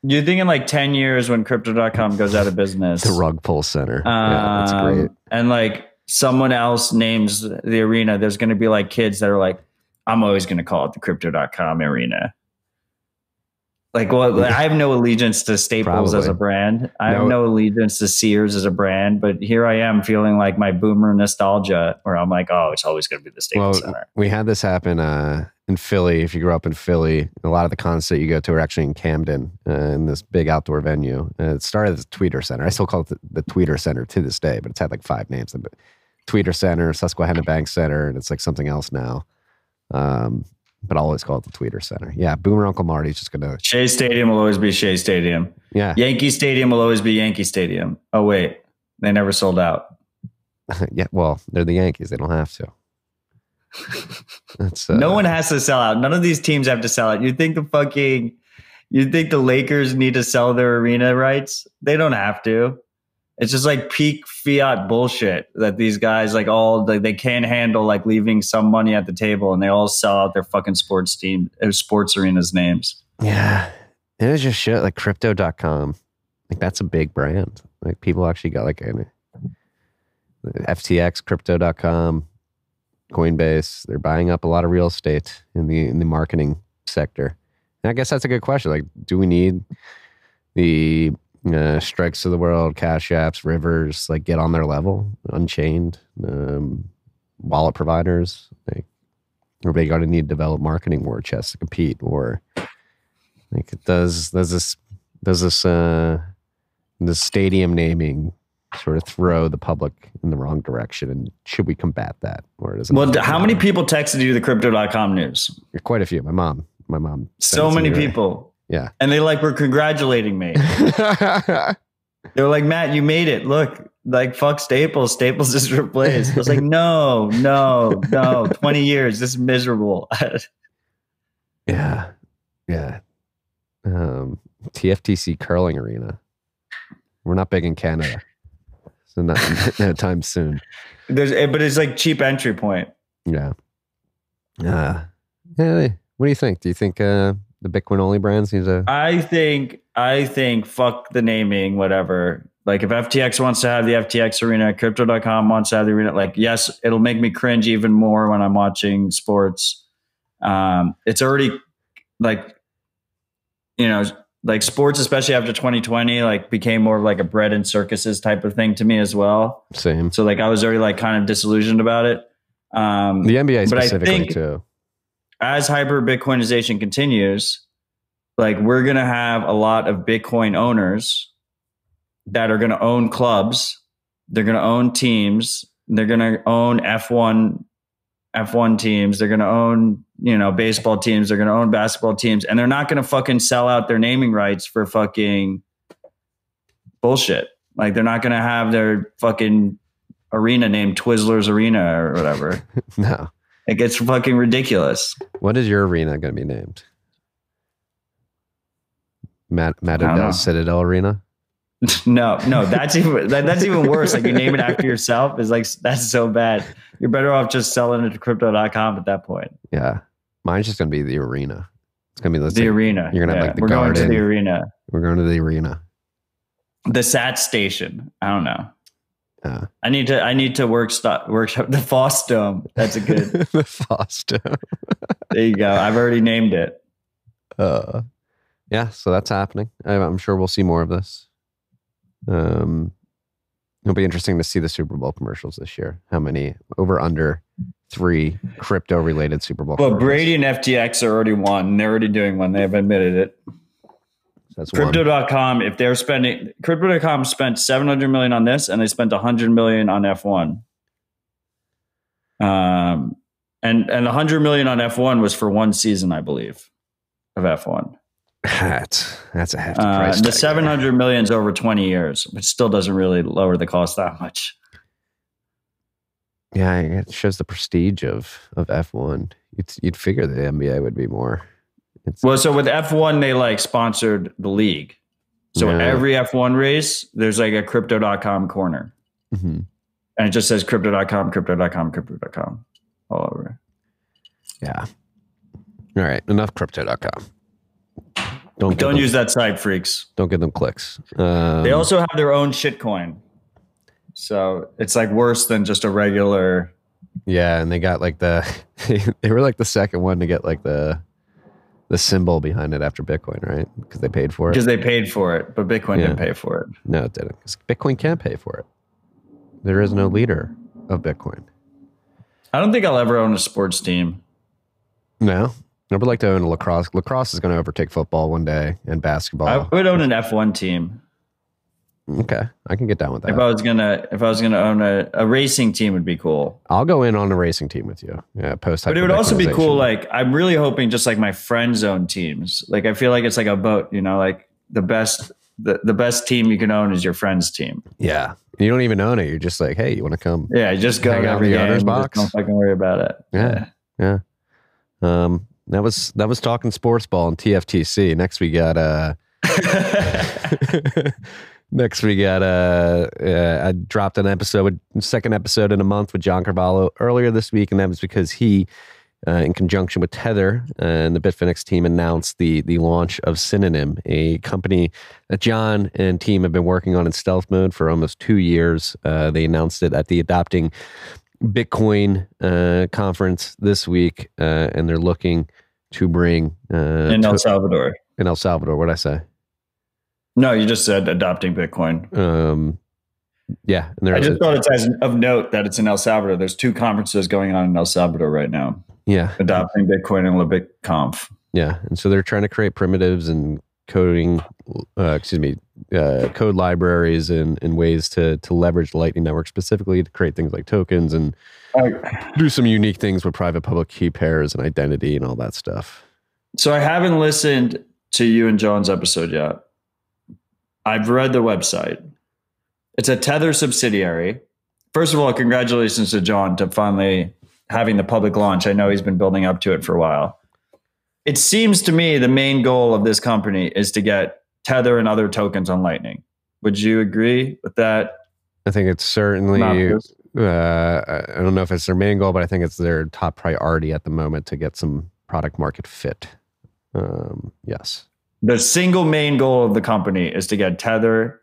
you think in like ten years when Crypto.com goes out of business, The Rug Pull Center. yeah, that's um, great. And like someone else names the arena, there's going to be like kids that are like, I'm always going to call it the Crypto.com arena. Like, well, I have no allegiance to Staples as a brand. I have No. no allegiance to Sears as a brand, but here I am feeling like my boomer nostalgia, where I'm like, oh, it's always going to be the Staples Well, Center. we had this happen uh, in Philly. If you grew up in Philly, a lot of the concerts that you go to are actually in Camden, uh, in this big outdoor venue. Uh, it started as Tweeter Center. I still call it the, the Tweeter Center to this day, but it's had like five names. But Tweeter Center, Susquehanna Bank Center, and it's like something else now. Um, but I'll always call it the Tweeter Center. Yeah, Boomer Uncle Marty's just gonna. Shea Stadium will always be Shea Stadium. Yeah, Yankee Stadium will always be Yankee Stadium. Oh, wait. They never sold out. *laughs* yeah. Well, they're the Yankees. They don't have to. *laughs* That's uh, no one has to sell out. None of these teams have to sell out. You think the fucking you think the Lakers need to sell their arena rights? They don't have to. It's just like peak fiat bullshit that these guys like all like they can't handle like leaving some money at the table and they all sell out their fucking sports team uh, sports arenas names. Yeah. And it's just shit like crypto.com. Like that's a big brand. Like people actually got like an FTX, crypto.com, Coinbase. They're buying up a lot of real estate in the in the marketing sector. And I guess that's a good question. Like, do we need the uh, strikes of the world, cash apps, rivers, like get on their level, unchained, um, wallet providers? Like, everybody going to need to develop marketing war chests to compete or like does does this does this uh this stadium naming sort of throw the public in the wrong direction and should we combat that or does it Well, how many people texted you the crypto.com news? quite a few my mom my mom So many people. Yeah And they like were congratulating me. *laughs* They were like, Matt, you made it. Look, like fuck Staples. Staples is replaced. I was like, no, no, no. 20 years. This is miserable. *laughs* Yeah. Yeah. Um, TFTC curling arena. We're not big in Canada. So not *laughs* no time soon. There's, eh, but it's like cheap entry point. Yeah. Uh, yeah. What do you think? Do you think uh, the Bitcoin only brands need to? I think I think fuck the naming, whatever. Like if FTX wants to have the FTX arena, crypto.com wants to have the arena, like yes, it'll make me cringe even more when I'm watching sports. Um, it's already like you know, like sports, especially after 2020, like became more of like a bread and circuses type of thing to me as well. Same. So like I was already like kind of disillusioned about it. Um, The NBA specifically think- too. As hyper Bitcoinization continues, like we're going to have a lot of Bitcoin owners that are going to own clubs. They're going to own teams. They're going to own F1 F1 teams. They're going to own, you know, baseball teams. They're going to own basketball teams and they're not going to fucking sell out their naming rights for fucking bullshit. Like they're not going to have their fucking arena named Twizzlers Arena or whatever. *laughs* No. It gets fucking ridiculous. What is your arena going to be named? Matt I don't Citadel Arena. *laughs* No, no, that's even that, that's even worse. Like you name it after yourself is like that's so bad. You're better off just selling it to crypto.com at that point. Yeah. Mine's just going to be the arena. It's going to be the say arena. You're going to Yeah, have like the We're going garden. to the arena. We're going to the arena. The SAT station. I don't know. Uh, I need to I need to work stop workshop *laughs* the Fosdome. That's a good *laughs* the *laughs* there you go. I've already named it. Uh, yeah, so that's happening. I'm, I'm sure we'll see more of this. Um, it'll be interesting to see the Super Bowl commercials this year. How many over under three crypto related Super Bowl? Well, commercials. Brady and FTX are already one. They're already doing one. They've admitted it. That's one. Crypto.com, if they're spending Crypto.com spent 700 million on this and they spent 100 million on F1. Um and and 100 million on F1 was for one season, I believe, of F1. That's that's a hefty Uh, price. the tag. 700 million is over 20 years, which still doesn't really lower the cost that much. Yeah, it shows the prestige of of F1. You'd you'd figure the NBA would be more. It's, Well, so with F1, they like sponsored the league. So Yeah. every F1 race, there's like a crypto.com corner. Mhm. And it just says crypto.com, crypto.com, crypto.com all over. yeah. All right, enough crypto.com. Don't Don't them, use that site, freaks. don't give them clicks. Um, They also have their own shitcoin. So it's like worse than just a regular. Yeah, and they got like the *laughs* they were like the second one to get like the the symbol behind it after Bitcoin, right? Because they paid for it. Because they paid for it, but Bitcoin Yeah. didn't pay for it. no, it didn't. Bitcoin can't pay for it. There is no leader of Bitcoin. I don't think I'll ever own a sports team. No, I would like to own a lacrosse. Lacrosse is going to overtake football one day and basketball. I would own an F1 team. Okay, I can get down with that. If. I was gonna if I was gonna own a, a racing team would be cool. I'll go in on a racing team with you. Yeah, post. But it would also be cool, like I'm really hoping just like my friend zone teams. Like I feel like it's like a boat, you know, like the best the, the best team you can own is your friend's team. yeah, you don't even own it. You're just like, hey, you want to come? Yeah, just go Hang to out every the game. owner's box? Don't fucking worry about it. Yeah. Yeah. Um, that was that was talking sports ball and TFTC. Next we got uh *laughs* *laughs* next we got uh, uh I dropped an episode second episode in a month with John Carvalho earlier this week, and that was because he uh, in conjunction with Tether and the Bitfinex team announced the the launch of Synonym, a company that John and team have been working on in stealth mode for almost two years. Uh, they announced it at the Adopting Bitcoin uh, conference this week, uh, and they're looking to bring uh, in El Salvador. in El Salvador. What I say? No, you just said adopting Bitcoin. Um, yeah, and I just thought it's as of note that it's in El Salvador. There's two conferences going on in El Salvador right now. yeah, Adopting Bitcoin and Libic Conf. yeah, and so they're trying to create primitives and coding, uh, excuse me, uh, code libraries and, and ways to to leverage the Lightning Network specifically to create things like tokens and do some unique things with private public key pairs and identity and all that stuff. So I haven't listened to you and John's episode yet. I've read the website. It's a Tether subsidiary. First of all, congratulations to John to finally having the public launch. I know he's been building up to it for a while. it seems to me the main goal of this company is to get Tether and other tokens on Lightning. Would you agree with that? I think it's certainly. Uh, I- don't know if it's their main goal, but I think it's their top priority at the moment to get some product market fit. Um, yes. The single main goal of the company is to get Tether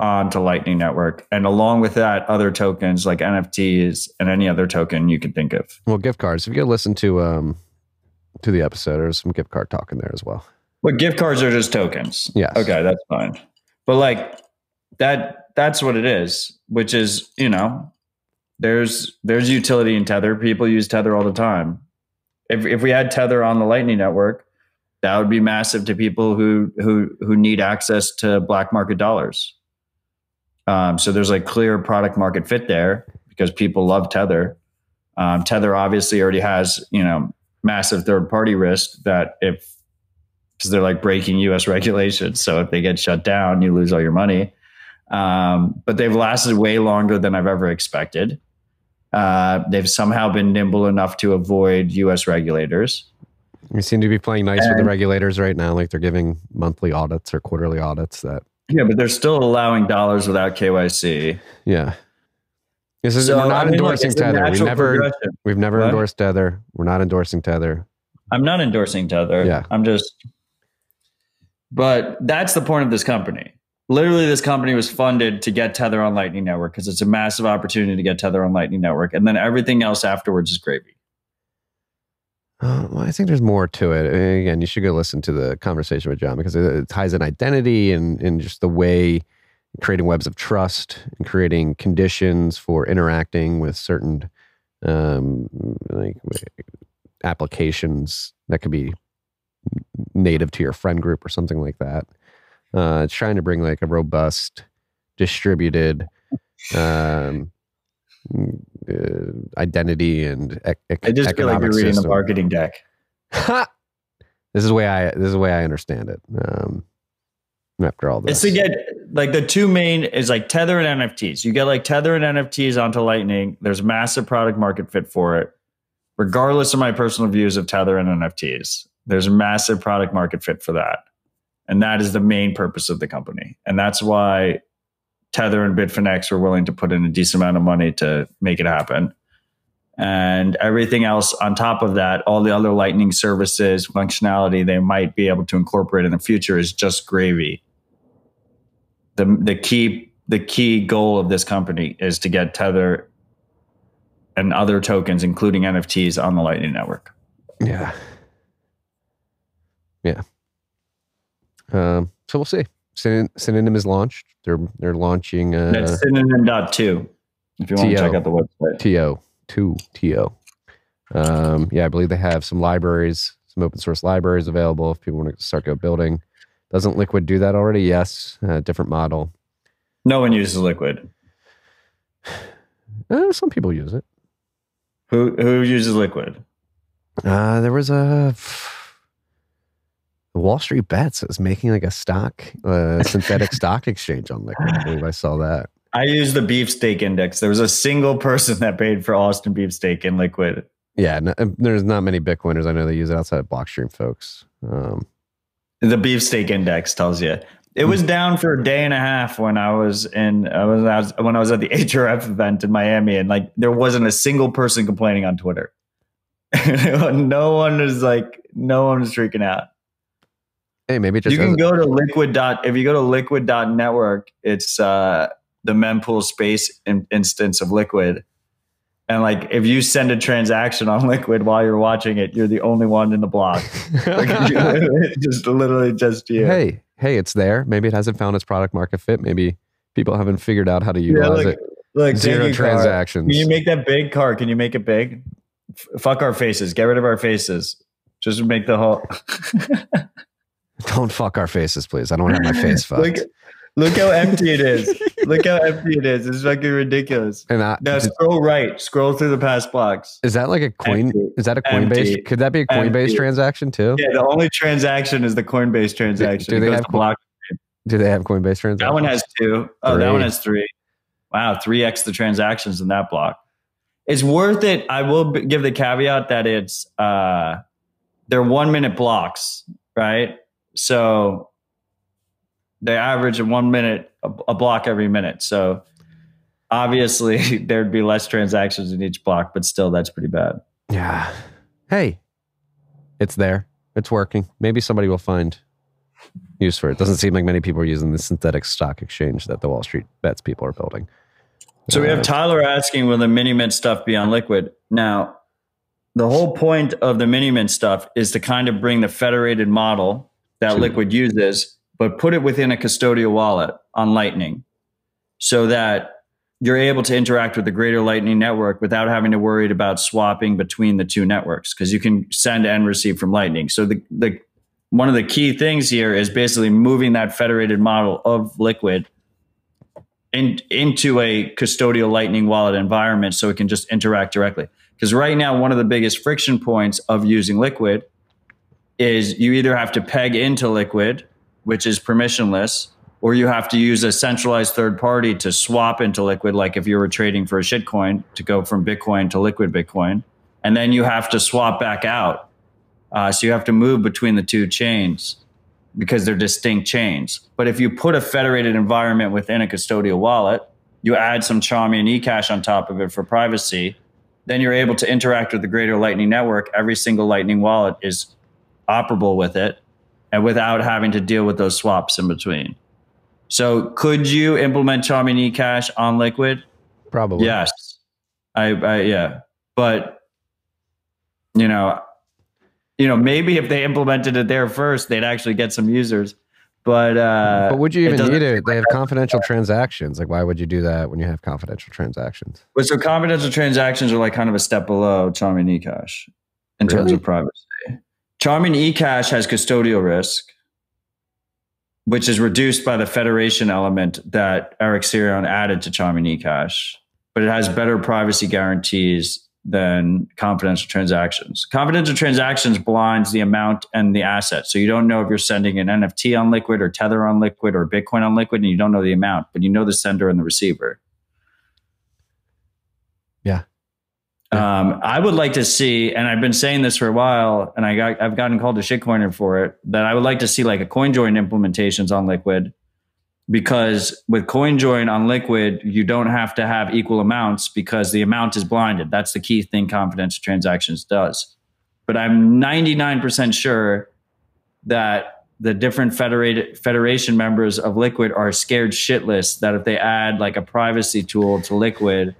onto Lightning Network, and along with that, other tokens like NFTs and any other token you can think of. Well, gift cards. If you go listen to um to the episode, there's some gift card talk in there as well. But gift cards are just tokens. Yes. Okay, that's fine. But like that that's what it is, which is, you know, there's there's utility in Tether. People use Tether all the time. If if we had Tether on the Lightning network, that would be massive to people who who who need access to black market dollars. Um, so there's like clear product market fit there because people love Tether. Um, Tether obviously already has you know massive third party risk that if because they're like breaking U.S. *laughs* regulations, so if they get shut down, you lose all your money. Um, but they've lasted way longer than I've ever expected. Uh, they've somehow been nimble enough to avoid U.S. regulators. We seem to be playing nice with the regulators right now, like they're giving monthly audits or quarterly audits. That Yeah, but they're still allowing dollars without KYC. yeah. This is So, we're not I mean, endorsing a Tether. We never we've never What? endorsed Tether. We're not endorsing Tether. I'm not endorsing Tether. Yeah. I'm just. But that's the point of this company. Literally, this company was funded to get Tether on Lightning Network because it's a massive opportunity to get Tether on Lightning Network, and then everything else afterwards is gravy. Uh, well, I think there's more to it. Again, you should go listen to the conversation with John because it, it ties in identity and, and just the way creating webs of trust and creating conditions for interacting with certain um, like applications that could be native to your friend group or something like that. Uh, it's trying to bring like a robust, distributed um, uh, identity and ec- I just feel like you're reading the system. marketing deck. *laughs* this is the way I this is the way I understand it. Um, after all It's this, to get like the two main is like Tether and NFTs. You get like Tether and NFTs onto Lightning. There's massive product market fit for it. Regardless of my personal views of Tether and NFTs, there's a massive product market fit for that. And that is the main purpose of the company. And that's why Tether and Bitfinex were willing to put in a decent amount of money to make it happen. And everything else on top of that, all the other Lightning services, functionality they might be able to incorporate in the future is just gravy the the key the key goal of this company is to get Tether and other tokens, including NFTs, on the Lightning Network. yeah, yeah. Um, so we'll see. Syn- Synonym is launched. They're they're launching uh, That's synonym dot two. If you want to check out the website, TO two TO. Um, yeah, I believe they have some libraries, some open source libraries available if people want to start go building. Doesn't Liquid do that already? Yes, uh, different model. no one uses Liquid. *sighs* Uh, some people use it. Who who uses Liquid? Uh, there was a Wall Street Bets is making like a stock, uh, *laughs* synthetic stock exchange on Liquid. I believe I saw that. I use the beefsteak index. There was a single person that paid for Austin beefsteak in Liquid. Yeah, no, uh, there's not many Bitcoiners I know they use it outside of Blockstream folks. Um, The beefsteak index tells you. It was down for a day and a half when I was in I was, I was when I was at the *laughs* HRF event in Miami, and like there wasn't a single person complaining on Twitter. *laughs* no one is like no one is freaking out. Hey, maybe it just you can go to liquid dot if you go to liquid dot network, it's uh the mempool space in, instance of liquid. And like if you send a transaction on *laughs* liquid while you're watching it, you're the only one in the block. *laughs* Like, *laughs* just literally just you. Hey, hey, it's there. Maybe it hasn't found its product market fit. Maybe people haven't figured out how to utilize look, it. Like Zero you, Car. transactions. Can you make that big car? Can you make it big? F- fuck our faces. Get rid of our faces. Just make the whole. *laughs* Don't fuck our faces, please. I don't want to have my face *laughs* fucked. look, look how empty it is. look how empty it is. It's fucking ridiculous. and I, Now scroll right. Scroll through the past blocks. is that like a coin? Empty. Is that a Coinbase? Empty. Could that be a Coinbase Empty. transaction too? Yeah, the only transaction is the Coinbase transaction. do It they have block. Do they have Coinbase transactions? That one has two. Oh, that one has three. Wow, three x the transactions in that block. It's worth it. I will b- give the caveat that it's uh, they're one minute blocks, right? So they average a one minute a, a block every minute. So obviously *laughs* there'd be less transactions in each block, but still that's pretty bad. Yeah. Hey, it's there. It's working. Maybe somebody will find use for it. Doesn't seem like many people are using the synthetic stock exchange that the Wall Street bets people are building. So we have Uh, Tyler asking, will the MiniMint stuff be on liquid? Now, the whole point of the MiniMint stuff is to kind of bring the federated model that Sure. liquid uses, but put it within a custodial wallet on Lightning so that you're able to interact with the greater Lightning network without having to worry about swapping between the two networks because you can send and receive from Lightning. So the, the one of the key things here is basically moving that federated model of liquid in, into a custodial lightning wallet environment so it can just interact directly because right now one of the biggest friction points of using liquid is you either have to peg into liquid which is permissionless or you have to use a centralized third party to swap into liquid like if you were trading for a shitcoin to go from bitcoin to liquid bitcoin and then you have to swap back out uh, so you have to move between the two chains because they're distinct chains. But if you put a federated environment within a custodial wallet, you add some Chaumian eCash on top of it for privacy, then you're able to interact with the greater Lightning network. Every single Lightning wallet is operable with it and without having to deal with those swaps in between. So could you implement Chaumian eCash on Liquid? Probably. Yes. I, I yeah. But you know, you know, maybe if they implemented it there first, they'd actually get some users. But uh But would you even doesn't need it? They have confidential transactions. Like, why would you do that when you have confidential transactions? But so confidential transactions are like kind of a step below Chaumian eCash in terms of privacy. Chaumian eCash has custodial risk, which is reduced by the federation element that Eric Sirion added to Chaumian eCash, but it has better privacy guarantees than confidential transactions. Confidential transactions blinds the amount and the asset. So you don't know if you're sending an NFT on Liquid or Tether on Liquid or Bitcoin on Liquid, and you don't know the amount, but you know the sender and the receiver. Yeah. Um, I would like to see, and I've been saying this for a while, and I got I've gotten called a shitcoiner for it. That I would like to see like a CoinJoin implementations on Liquid, because with CoinJoin on Liquid, you don't have to have equal amounts because the amount is blinded. That's the key thing confidential transactions does. But I'm 99% sure that the different federated federation members of Liquid are scared shitless that if they add like a privacy tool to Liquid,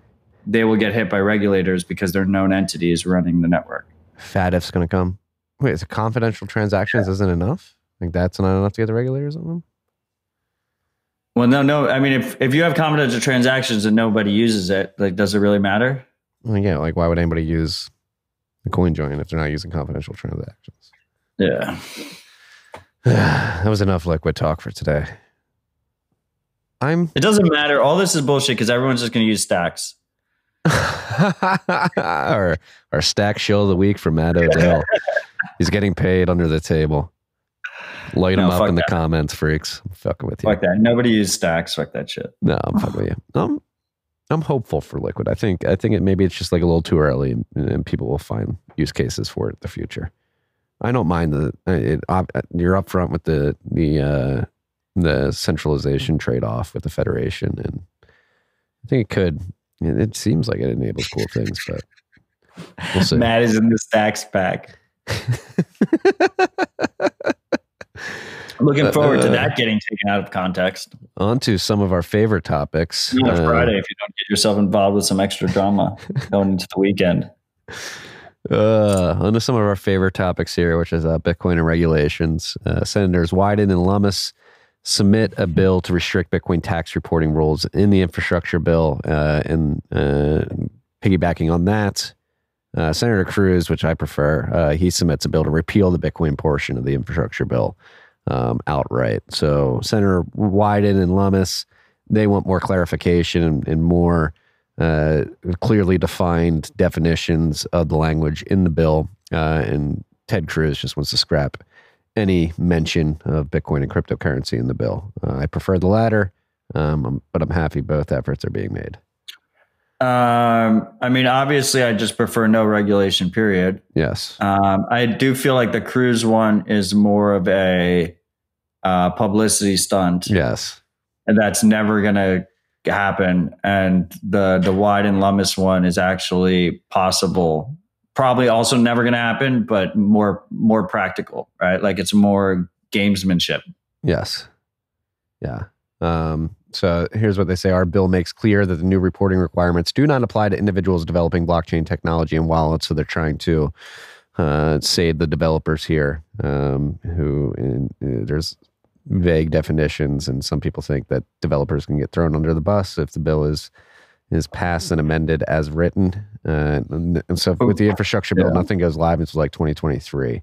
they will get hit by regulators because they're known entities running the network. FATF's going to come. Wait, is confidential transactions isn't enough? Like, that's not enough to get the regulators on them? Well, no, no. I mean, if if you have confidential transactions and nobody uses it, like, does it really matter? Well, yeah, like, why would anybody use the coin join if they're not using confidential transactions? Yeah. *sighs* that was enough liquid talk for today. I'm It doesn't matter. All this is bullshit because everyone's just going to use stacks. *laughs* our our stack show of the week from Matt Odell. *laughs* He's getting paid under the table. Light him up in the comments, freaks. I'm fucking with you. Fuck that. Nobody uses stacks. Fuck that shit. No, I'm fucking with you. *laughs* I'm I'm hopeful for liquid. I think I think it maybe it's just like a little too early, and, and people will find use cases for it in the future. I don't mind the it, you're upfront with the the uh, the centralization trade off with the federation, and I think it could. It, it seems like it enables cool things, but we'll see. Matt is in the stacks pack. Looking forward to Uh, that getting taken out of context. On to some of our favorite topics. On Uh, Friday, if you don't get yourself involved with some extra drama *laughs* going into the weekend. Uh, on to some of our favorite topics here, which is uh, Bitcoin and regulations. Uh, Senators Wyden and Lummis submit a bill to restrict Bitcoin tax reporting rules in the infrastructure bill. Uh, and uh, piggybacking on that, uh, Senator Cruz, which I prefer, uh, he submits a bill to repeal the Bitcoin portion of the infrastructure bill um, outright. So Senator Wyden and Lummis, they want more clarification and, and more uh, clearly defined definitions of the language in the bill. Uh, and Ted Cruz just wants to scrap any mention of Bitcoin and cryptocurrency in the bill. Uh, I prefer the latter, um, but I'm happy both efforts are being made. Um, I mean, obviously, I just prefer no regulation. Period. Yes. Um, I do feel like the Cruz one is more of a uh, publicity stunt. Yes. and that's never going to happen. And the the Wyden Lummis one is actually possible. Probably also never going to happen, but more more practical, right? Like it's more gamesmanship. Yes. Yeah. Um, so here's what they say. Our bill makes clear that the new reporting requirements do not apply to individuals developing blockchain technology and wallets. So they're trying to uh, save the developers here, um, who in, uh, there's vague definitions, and some people think that developers can get thrown under the bus if the bill is is passed and amended as written. Uh, and, and so with the infrastructure bill, Yeah. nothing goes live until like 2023.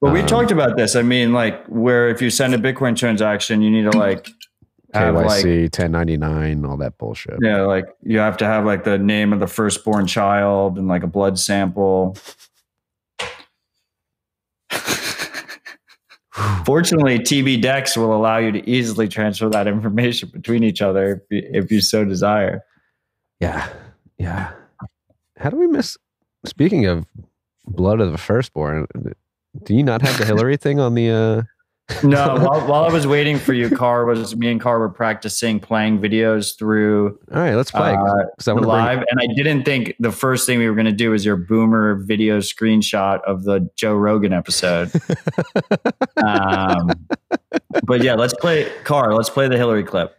But we Um, talked about this. I mean, like where if you send a Bitcoin transaction, you need to like have like KYC, 1099, all that bullshit. yeah, like you have to have like the name of the firstborn child and like a blood sample. Fortunately, TBDEX will allow you to easily transfer that information between each other if you, if you so desire. Yeah. Yeah. How do we miss? Speaking of blood of the firstborn, do you not have the Hillary *laughs* thing on the? uh *laughs* No, while, while I was waiting for you, Car was me and Car were practicing playing videos through All right, let's play. uh, 'cause I bring- live, and I didn't think the first thing we were going to do is your boomer video screenshot of the Joe Rogan episode. *laughs* um, but yeah, let's play Car. Let's play the Hillary clip.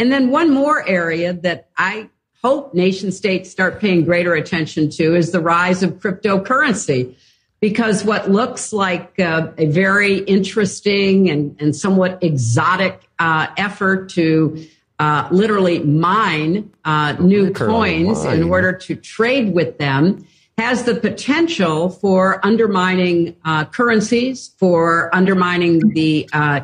And then one more area that I hope nation states start paying greater attention to is the rise of cryptocurrency. Because what looks like uh, a very interesting and, and somewhat exotic uh, effort to uh, literally mine uh, new coins in order to trade with them has the potential for undermining uh, currencies, for undermining the uh,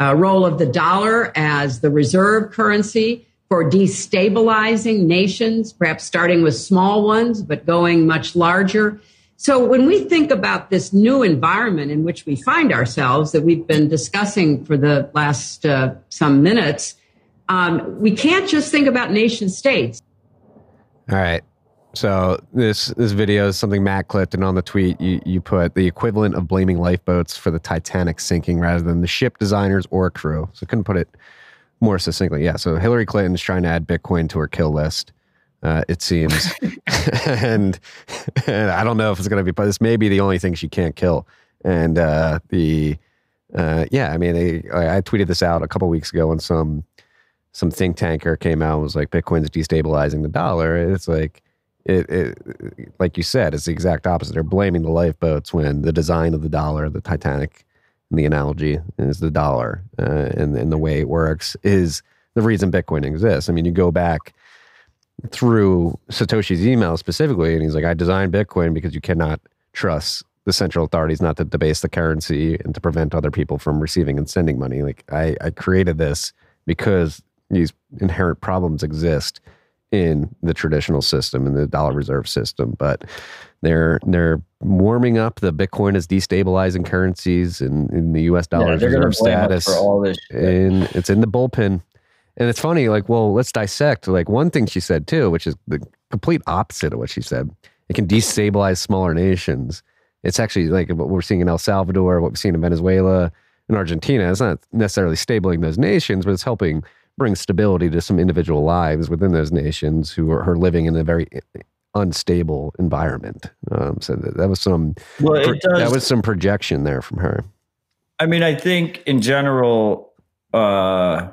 uh, role of the dollar as the reserve currency, for destabilizing nations, perhaps starting with small ones, but going much larger. So when we think about this new environment in which we find ourselves that we've been discussing for the last uh, some minutes, um, we can't just think about nation states. All right. So this this video is something Matt clipped, and on the tweet you you put the equivalent of blaming lifeboats for the Titanic sinking rather than the ship designers or crew. So couldn't put it more succinctly. Yeah. So Hillary Clinton's trying to add Bitcoin to her kill list. Uh, it seems, *laughs* and, and I don't know if it's going to be, but this may be the only thing she can't kill. And uh, the uh, yeah, I mean, I, I tweeted this out a couple weeks ago when some some think tanker came out and was like Bitcoin's destabilizing the dollar. It's like it, it like you said, it's the exact opposite. They're blaming the lifeboats when the design of the dollar, the Titanic, the analogy is the dollar, uh, and and the way it works is the reason Bitcoin exists. I mean, you go back through Satoshi's email specifically, and he's like, I designed Bitcoin because you cannot trust the central authorities not to debase the currency and to prevent other people from receiving and sending money. Like I, I created this because these inherent problems exist in the traditional system in the dollar reserve system but they're they're warming up. The bitcoin is destabilizing currencies in, in the us dollar Yeah, reserve status for all this shit. and it's in the bullpen. And it's funny like well let's dissect like one thing she said too which is the complete opposite of what she said. It can destabilize smaller nations. It's actually like what we're seeing in el salvador what we've seen in venezuela and argentina. It's not necessarily stabling those nations but it's helping bring stability to some individual lives within those nations who are, are living in a very unstable environment um, so that, that was some Well, it that was some projection there from her I mean, I think in general, uh,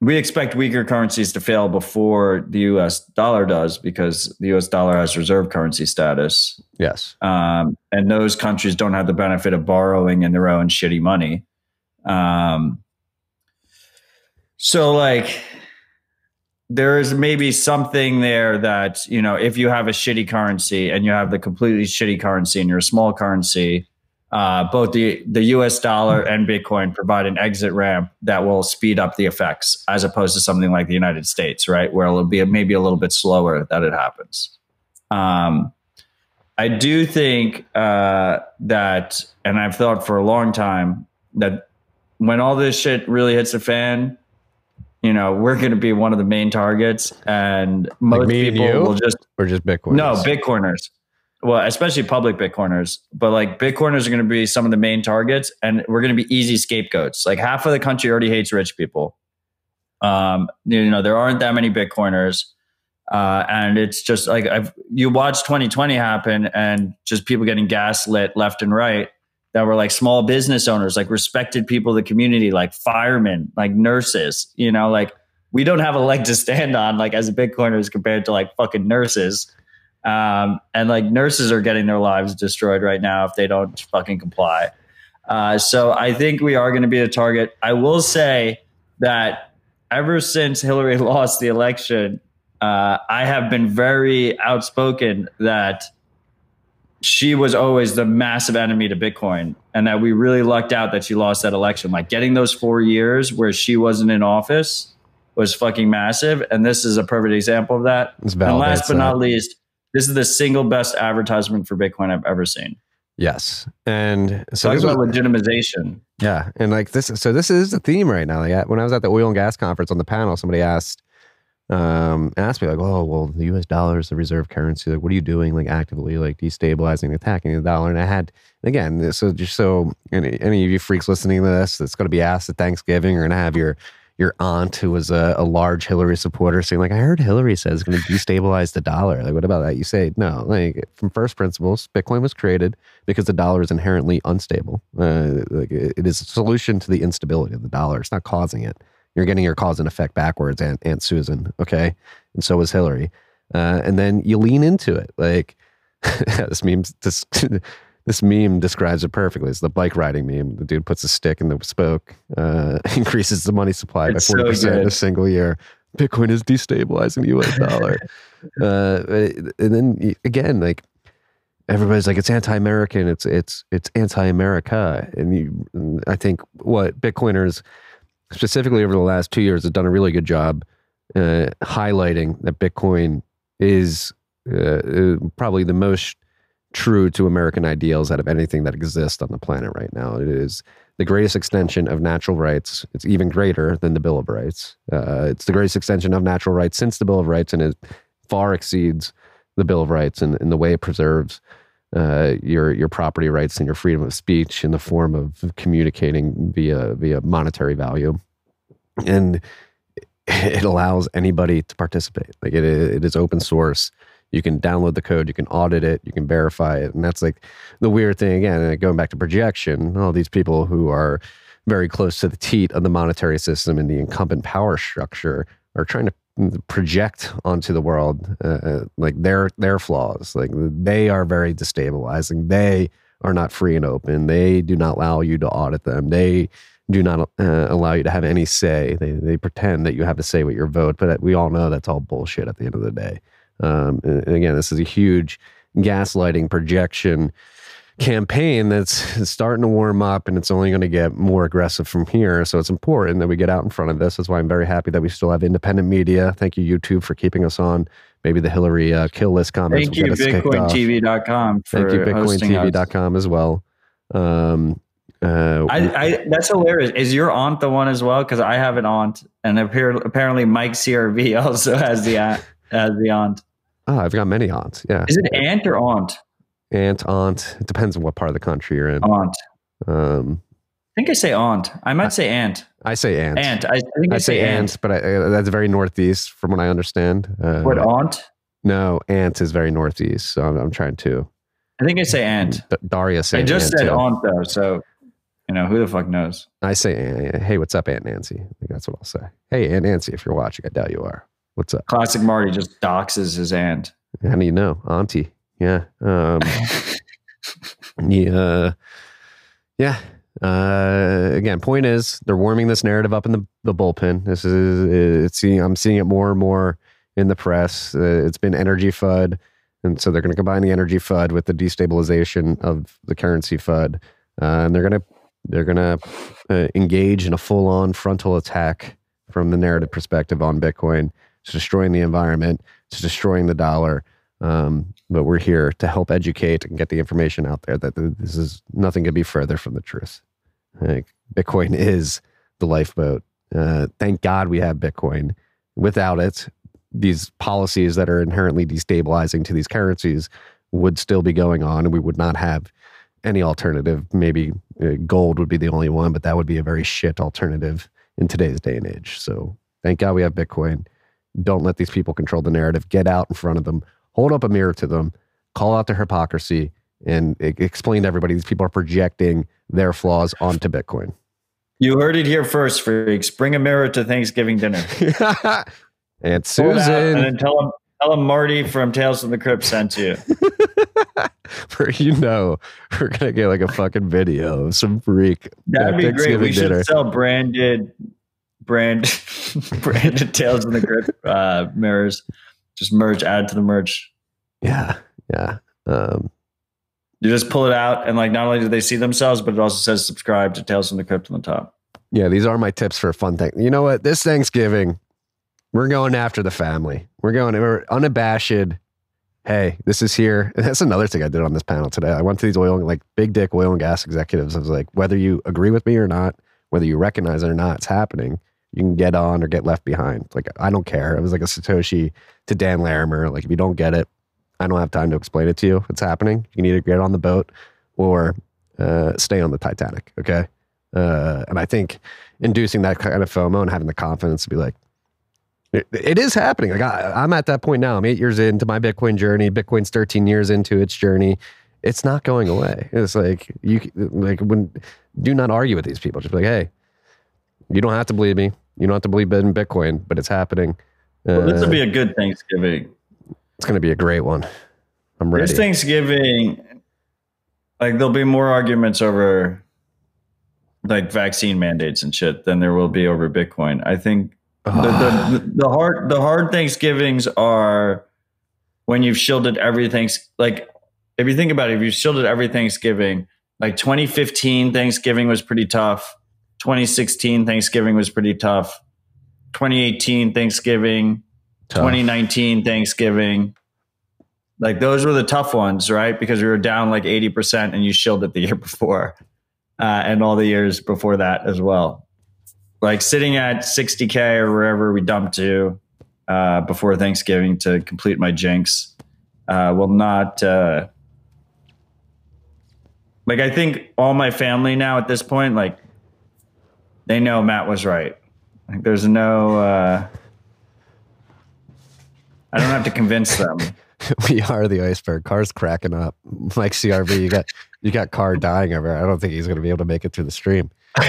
we expect weaker currencies to fail before the U.S. dollar does because the U.S. dollar has reserve currency status. Yes. Um, and those countries don't have the benefit of borrowing in their own shitty money. Um, so, like, there is maybe something there that, you know, if you have a shitty currency and you have the completely shitty currency and you're a small currency, uh, both the, the US dollar and Bitcoin provide an exit ramp that will speed up the effects as opposed to something like the United States, right? Where it'll be maybe a little bit slower that it happens. Um, I do think uh, that, and I've thought for a long time that when all this shit really hits the fan, you know, we're going to be one of the main targets, and most and people you? will just or just Bitcoin? no Bitcoiners. Well, especially public Bitcoiners, but like Bitcoiners are going to be some of the main targets, and we're going to be easy scapegoats. Like half of the country already hates rich people. Um, you know, there aren't that many Bitcoiners, uh, and it's just like I've you watch 2020 happen, and just people getting gaslit left and right that were like small business owners, like respected people of the community, like firemen, like nurses. You know, like we don't have a leg to stand on, like as a Bitcoiners compared to like fucking nurses. Um, and like nurses are getting their lives destroyed right now if they don't fucking comply. Uh, so I think we are going to be a target. I will say that ever since Hillary *laughs* lost the election, uh, I have been very outspoken that she was always the massive enemy to Bitcoin, and that we really lucked out that she lost that election. Like getting those four years where she wasn't in office was fucking massive, and this is a perfect example of that. And last but not that. least, this is the single best advertisement for Bitcoin I've ever seen. Yes, and so Talk this was, about legitimization. Yeah, and like this, so this is the theme right now. Like when I was at the oil and gas conference on the panel, somebody asked, um, asked me like, "Oh, well, the U.S. dollar is the reserve currency. Like, what are you doing, like actively, like destabilizing, attacking the dollar?" And I had again, so just so any, any of you freaks listening to this, that's going to be asked at Thanksgiving, you're going to have your your aunt who was a, a large Hillary supporter saying like, "I heard Hillary says it's going to destabilize the dollar." Like, what about that? You say no. Like from first principles, Bitcoin was created because the dollar is inherently unstable. Uh, like it it is a solution to the instability of the dollar. It's not causing it. You're getting your cause and effect backwards, Aunt, Aunt Susan. Okay, and so was Hillary. Uh, and then you lean into it. Like *laughs* this meme, this *laughs* this meme describes it perfectly. It's the bike riding meme. The dude puts a stick in the spoke, uh, *laughs* increases the money supply It's by forty percent in a single year. Bitcoin is destabilizing the U.S. dollar. uh, and then again, like everybody's like it's anti-American, it's it's it's anti-America, and you, and I think what Bitcoiners specifically over the last two years has done a really good job uh, highlighting that Bitcoin is uh, uh, probably the most true to American ideals out of anything that exists on the planet right now. It is the greatest extension of natural rights. It's even greater than the Bill of Rights. Uh, it's the greatest extension of natural rights since the Bill of Rights, and it far exceeds the Bill of Rights in, in the way it preserves uh, your your property rights and your freedom of speech in the form of communicating via via monetary value, and *laughs* it allows anybody to participate. Like it, it is open source. You can download the code, you can audit it, you can verify it, and that's like the weird thing again. Going back to projection, all these people who are very close to the teat of the monetary system and the incumbent power structure are trying to project onto the world uh, uh, like their their flaws. Like they are very destabilizing. They are not free and open. They do not allow you to audit them. They do not uh, allow you to have any say. They they pretend that you have to say what your vote, but we all know that's all bullshit at the end of the day. Um, and again, this is a huge gaslighting projection campaign that's starting to warm up and it's only going to get more aggressive from here. So it's important that we get out in front of this. That's why I'm very happy that we still have independent media. Thank you, YouTube, for keeping us on. Maybe the Hillary uh, kill list comments Thank you. BitcoinTV.com Thank you. BitcoinTV.com as well. Um, uh, I, I that's hilarious. Is your aunt the one as well? Because I have an aunt, and appear, apparently Mike CRV *laughs* also has the aunt, has the aunt. oh, I've got many aunts. Yeah. Is it aunt or aunt? Aunt, aunt. It depends on what part of the country you're in. Aunt. Um, I think I say aunt. I might say aunt. I say aunt. Aunt. I, I think I, I say aunt, but I, uh, that's very northeast from what I understand. Uh, What aunt? No, aunt is very northeast. So I'm, I'm trying to. I think I say aunt. D- Daria said. I just aunt said too. aunt though, so you know who the fuck knows. I say, aunt. hey, what's up, Aunt Nancy? I think that's what I'll say. Hey, Aunt Nancy, if you're watching, I doubt you are. What's up? Classic Marty just doxes his aunt. How do you know? Auntie. Yeah. Um, *laughs* yeah. Yeah. Uh, again, point is they're warming this narrative up in the, the bullpen. This is it's seeing I'm seeing it more and more in the press. Uh, it's been energy FUD, and so they're going to combine the energy FUD with the destabilization of the currency FUD, uh, and they're going to they're going to uh, engage in a full on frontal attack from the narrative perspective on Bitcoin. It's destroying the environment. It's destroying the dollar. Um, but we're here to help educate and get the information out there that this is nothing could be further from the truth. Like Bitcoin is the lifeboat Uh, thank God we have Bitcoin. Without it, these policies that are inherently destabilizing to these currencies would still be going on, and we would not have any alternative. Maybe uh, gold would be the only one, but that would be a very shit alternative in today's day and age. So thank God we have Bitcoin. Don't let these people control the narrative. Get out in front of them, hold up a mirror to them, call out their hypocrisy, and explain to everybody these people are projecting their flaws onto Bitcoin. You heard it here first, freaks. Bring a mirror to Thanksgiving dinner. *laughs* and Pull it out Susan, and then tell them, tell them Marty from Tales from the Crypt sent you. *laughs* for you know, we're gonna get like a fucking video of some freak. That'd be great. We should dinner. sell branded, brand, *laughs* branded Tales from the Crypt uh, mirrors. Just merge, add to the merge. Yeah, yeah. Um, You just pull it out, and like not only do they see themselves, but it also says subscribe to Tales from the Crypt on the top. yeah, these are my tips for a fun thing. You know what? This Thanksgiving, we're going after the family. We're going. We're unabashed. Hey, this is here. And *laughs* that's another thing I did on this panel today. I went to these oil, like big dick oil and gas executives. I was like, whether you agree with me or not, whether you recognize it or not, it's happening. You can get on or get left behind. Like I don't care. It was like a Satoshi to Dan Larimer. Like if you don't get it, I don't have time to explain it to you. It's happening. You can either get on the boat or uh, stay on the Titanic. Okay. Uh, and I think inducing that kind of FOMO and having the confidence to be like, it, is happening. Like I, I'm at that point now. I'm eight years into my Bitcoin journey. Bitcoin's 13 years into its journey. It's not going away. It's like you like when do not argue with these people. Just be like, hey, you don't have to believe me. You don't have to believe in Bitcoin, but it's happening. Well, this Uh, will be a good Thanksgiving. it's going to be a great one. I'm ready. This Thanksgiving, like there'll be more arguments over like vaccine mandates and shit than there will be over Bitcoin. I think the, the, the *sighs* hard the hard Thanksgivings are when you've shielded everything. Like if you think about it, if you shielded every Thanksgiving, like 2015 Thanksgiving was pretty tough. 2016 Thanksgiving was pretty tough. 2018 Thanksgiving, 2019 Thanksgiving. Like those were the tough ones, right? Because we were down like 80% and you shielded the *laughs* year before uh, and all the years before that as well. Like sitting at 60K or wherever we dumped to uh, before Thanksgiving to complete my jinx uh, will not. Uh, like, I think all my family now at this point, like, they know Matt was right. Like, there's no. Uh, I don't have to convince them. *laughs* we are the iceberg. Car's cracking up. Like CRV, you got you got car dying over. I don't think he's going to be able to make it through the stream. *laughs*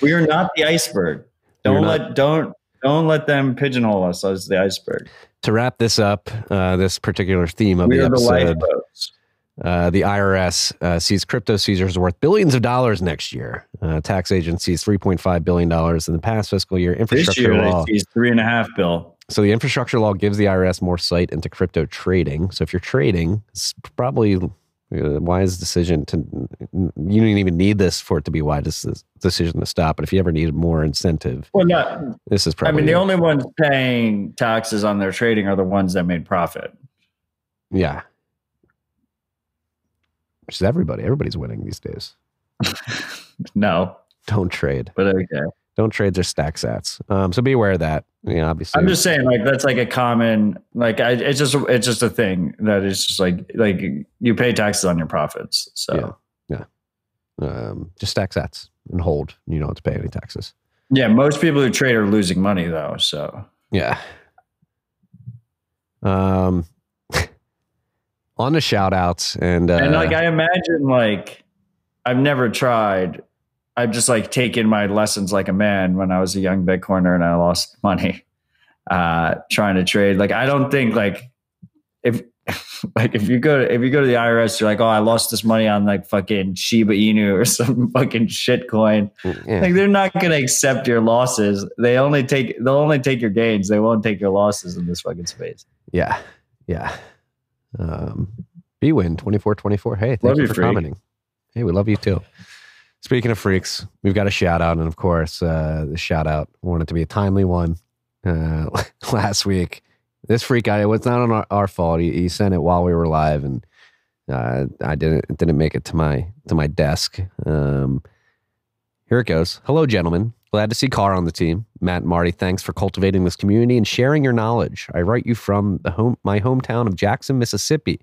we are not the iceberg. Don't let don't don't let them pigeonhole us as the iceberg. To wrap this up, uh, this particular theme of We the the episode, lifeboats. Uh, the IRS uh, sees crypto seizures worth billions of dollars next year. Uh, tax agencies three point five billion dollars in the past fiscal year. This Infrastructure year law. they seized three and a half bill. So the infrastructure law gives the IRS more sight into crypto trading. So if you're trading, it's probably a wise decision to. You don't even need this for it to be wise decision to stop. But if you ever need more incentive, Well, not. this is probably. I mean, the only ones paying taxes on their trading are the ones that made profit. yeah, which is everybody. Everybody's winning these days. *laughs* No, Don't trade. but okay. Don't trade their stack sats. Um, so be aware of that. Yeah, obviously. I'm just saying, like that's like a common, like I, it's just it's just a thing that is just like like you pay taxes on your profits. So Yeah. um, just stack sats and hold. You don't have to pay any taxes. yeah, most people who trade are losing money though. So Yeah. Um, on the shout outs and, uh, and like I imagine like I've never tried. I've just like taken my lessons like a man when I was a young Bitcoiner and I lost *laughs* money uh trying to trade. Like I don't think like if *laughs* like if you go to if you go to the IRS, you're like, oh, I lost this money on like fucking Shiba Inu or *laughs* some fucking shit coin. yeah. Like they're not gonna accept your losses. They only take they'll only take your gains. They won't take your losses in this fucking space. yeah, yeah. Um, B-Win 2424. Hey, thank Love you you, for freak. commenting. Hey, we love you too. Speaking of freaks, we've got a shout out. And of course, uh, the shout out, wanted to be a timely one. Uh, *laughs* last week, this freak guy, it was not on our, our fault. He, he sent it while we were live and uh, I didn't, didn't make it to my, to my desk. Um, Here it goes. Hello, gentlemen. Glad to see Carr on the team. Matt and Marty, thanks for cultivating this community and sharing your knowledge. I write you from the home, my hometown of Jackson, Mississippi,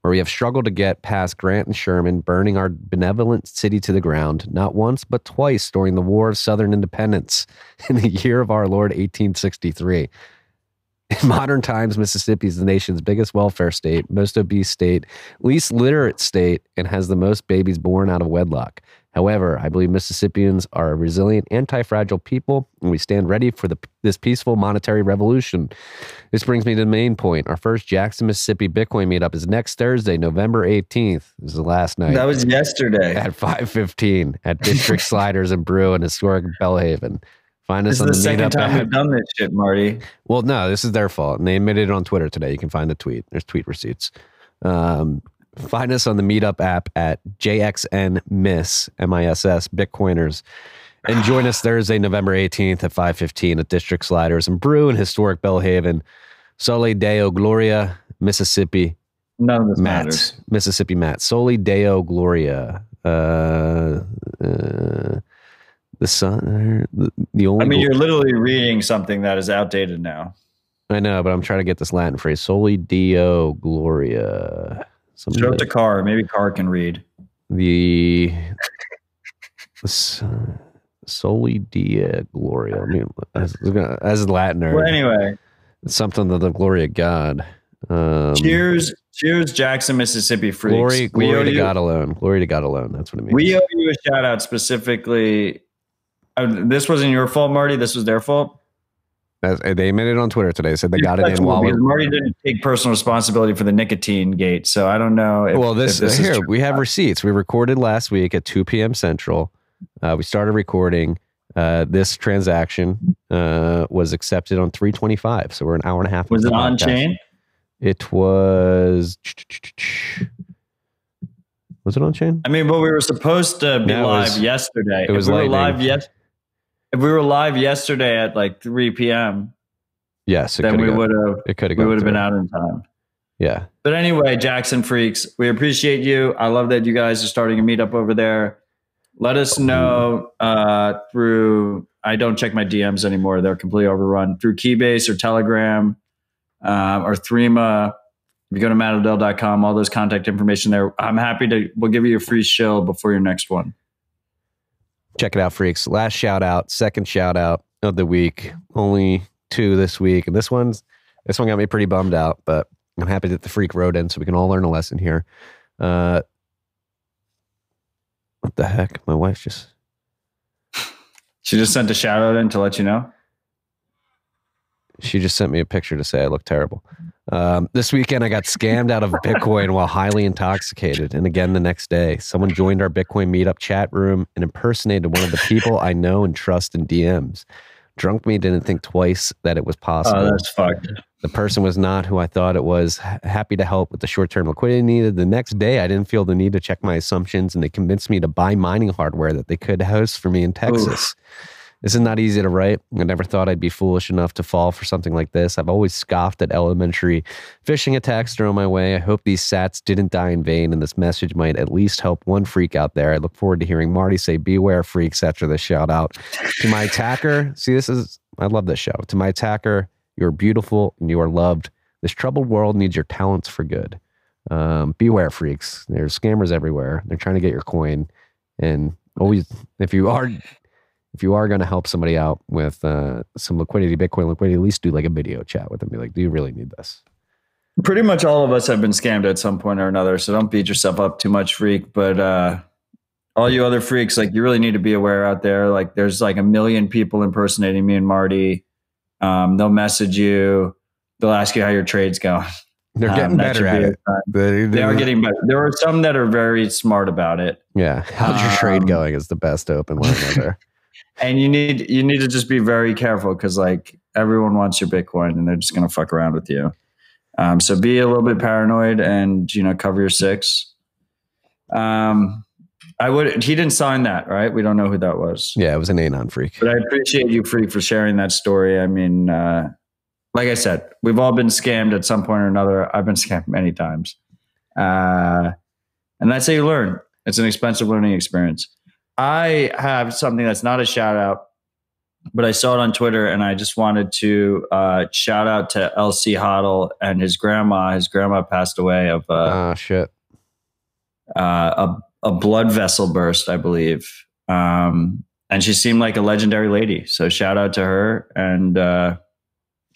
where we have struggled to get past Grant and Sherman, burning our benevolent city to the ground, not once but twice during the War of Southern Independence *laughs* in the year of our Lord 1863. In modern times, Mississippi is the nation's biggest welfare state, most obese state, least literate state, and has the most babies born out of wedlock. However, I believe Mississippians are a resilient, anti-fragile people, and we stand ready for the, this peaceful monetary revolution. This brings me to the main point. Our first Jackson, Mississippi Bitcoin meetup is next Thursday, November 18th. This is the last night. That was yesterday. At 5.15 at District *laughs* Sliders and Brew in historic Belhaven. Find us This is on the the second time app. we've done this shit, Marty. Well, no, this is their fault. And they admitted it on Twitter today. You can find the tweet. There's tweet receipts. Um, find us on the Meetup app at JXN Miss, M-I-S-S, Bitcoiners. And join us Thursday, November 18th at 515 at District Sliders and Brew in historic Belhaven, Soli Deo Gloria, Mississippi. None of this Matt, matters. Mississippi Matt. Soli Deo Gloria. Uh, uh, the sun, the, the only I mean, you're literally reading something that is outdated now. I know, but I'm trying to get this Latin phrase. Soli Deo Gloria. Something Show it to Carr. Maybe Carr can read. the, *laughs* the Soli Deo Gloria. I mean, as, as a Latin Well, anyway, something of the glory of God. Um, cheers, cheers, Jackson, Mississippi freaks. Glory, we glory owe to you, God alone. Glory to God alone. That's what it means. We owe you a shout out specifically. Uh, this wasn't your fault, Marty. This was their fault. As- they admitted on Twitter today. Said they got it in while Marty didn't take personal responsibility for the nicotine gate, so I don't know. If, well, this, this here we have receipts. We recorded last week at 2 p.m. Central. Uh, we started recording. Uh, this transaction uh, was accepted on 325. So we're an hour and a half. Was it on chain? It was. Was it on chain? I mean, but we were supposed to be No, live was- yesterday. it was we live yes, if we were live yesterday at like 3 p.m., Yes, it then we would have It could have. we would have been out in time. Yeah. But anyway, Jackson freaks, we appreciate you. I love that you guys are starting a meetup over there. Let us know uh, through. I don't check my DMs anymore; they're completely overrun. Through Keybase or Telegram um, or Threema. If you go to mattodell.com, all those contact information there. I'm happy to. We'll give you a free shill before your next one. Check it out, freaks. Last shout out, second shout out of the week. Only two this week, and this one's this one got me pretty bummed out, but I'm happy that the freak wrote in, so we can all learn a lesson here. Uh, what the heck? My wife just *laughs* She just sent a shout out in to let you know. she just sent me a picture to say I look terrible. Um, this weekend, I got scammed out of Bitcoin while highly intoxicated. And again, the next day, someone joined our Bitcoin meetup chat room and impersonated one of the people I know and trust in DMs. Drunk me didn't think twice that it was possible. Oh, that's fucked. The person was not who I thought it was. Happy to help with the short term liquidity needed. The next day, I didn't feel the need to check my assumptions, and they convinced me to buy mining hardware that they could host for me in Texas. This is not easy to write. I never thought I'd be foolish enough to fall for something like this. I've always scoffed at elementary phishing attacks thrown my way. I hope these sats didn't die in vain, and this message might at least help one freak out there. I look forward to hearing Marty say, Beware, freaks, after this shout out. to my attacker, *laughs* see, this is, I love this show. To my attacker, you're beautiful and you are loved. This troubled world needs your talents for good. Um, beware, freaks. There's scammers everywhere. They're trying to get your coin, and always, if you are if you are going to help somebody out with uh, some liquidity, Bitcoin liquidity, at least do like a video chat with them. Be like, do you really need this? Pretty much all of us have been scammed at some point or another. So don't beat yourself up too much, freak. But uh, all you other freaks, like you really need to be aware out there. Like there's like a million people impersonating me and Marty. Um, they'll message you. They'll ask you how your trade's going. They're Um, getting that better at be it. They, They are getting better. There are some that are very smart about it. Yeah. How's your trade Um, going? Is the best open line ever. *laughs* and you need you need to just be very careful because like everyone wants your bitcoin and they're just going to fuck around with you. Um, so be a little bit paranoid and you know cover your six. Um, i would he didn't sign that right? We don't know who that was. Yeah, it was an anon freak. but i appreciate you freak for sharing that story. I mean uh, like i said we've all been scammed at some point or another. I've been scammed many times. Uh, and that's how you learn. It's an expensive learning experience I have something that's not a shout out, but I saw it on Twitter and I just wanted to uh, shout out to LC Hoddle and his grandma. His grandma passed away of uh, Ah, shit. uh, a, a blood vessel burst, I believe. Um, and she seemed like a legendary lady. So shout out to her and uh,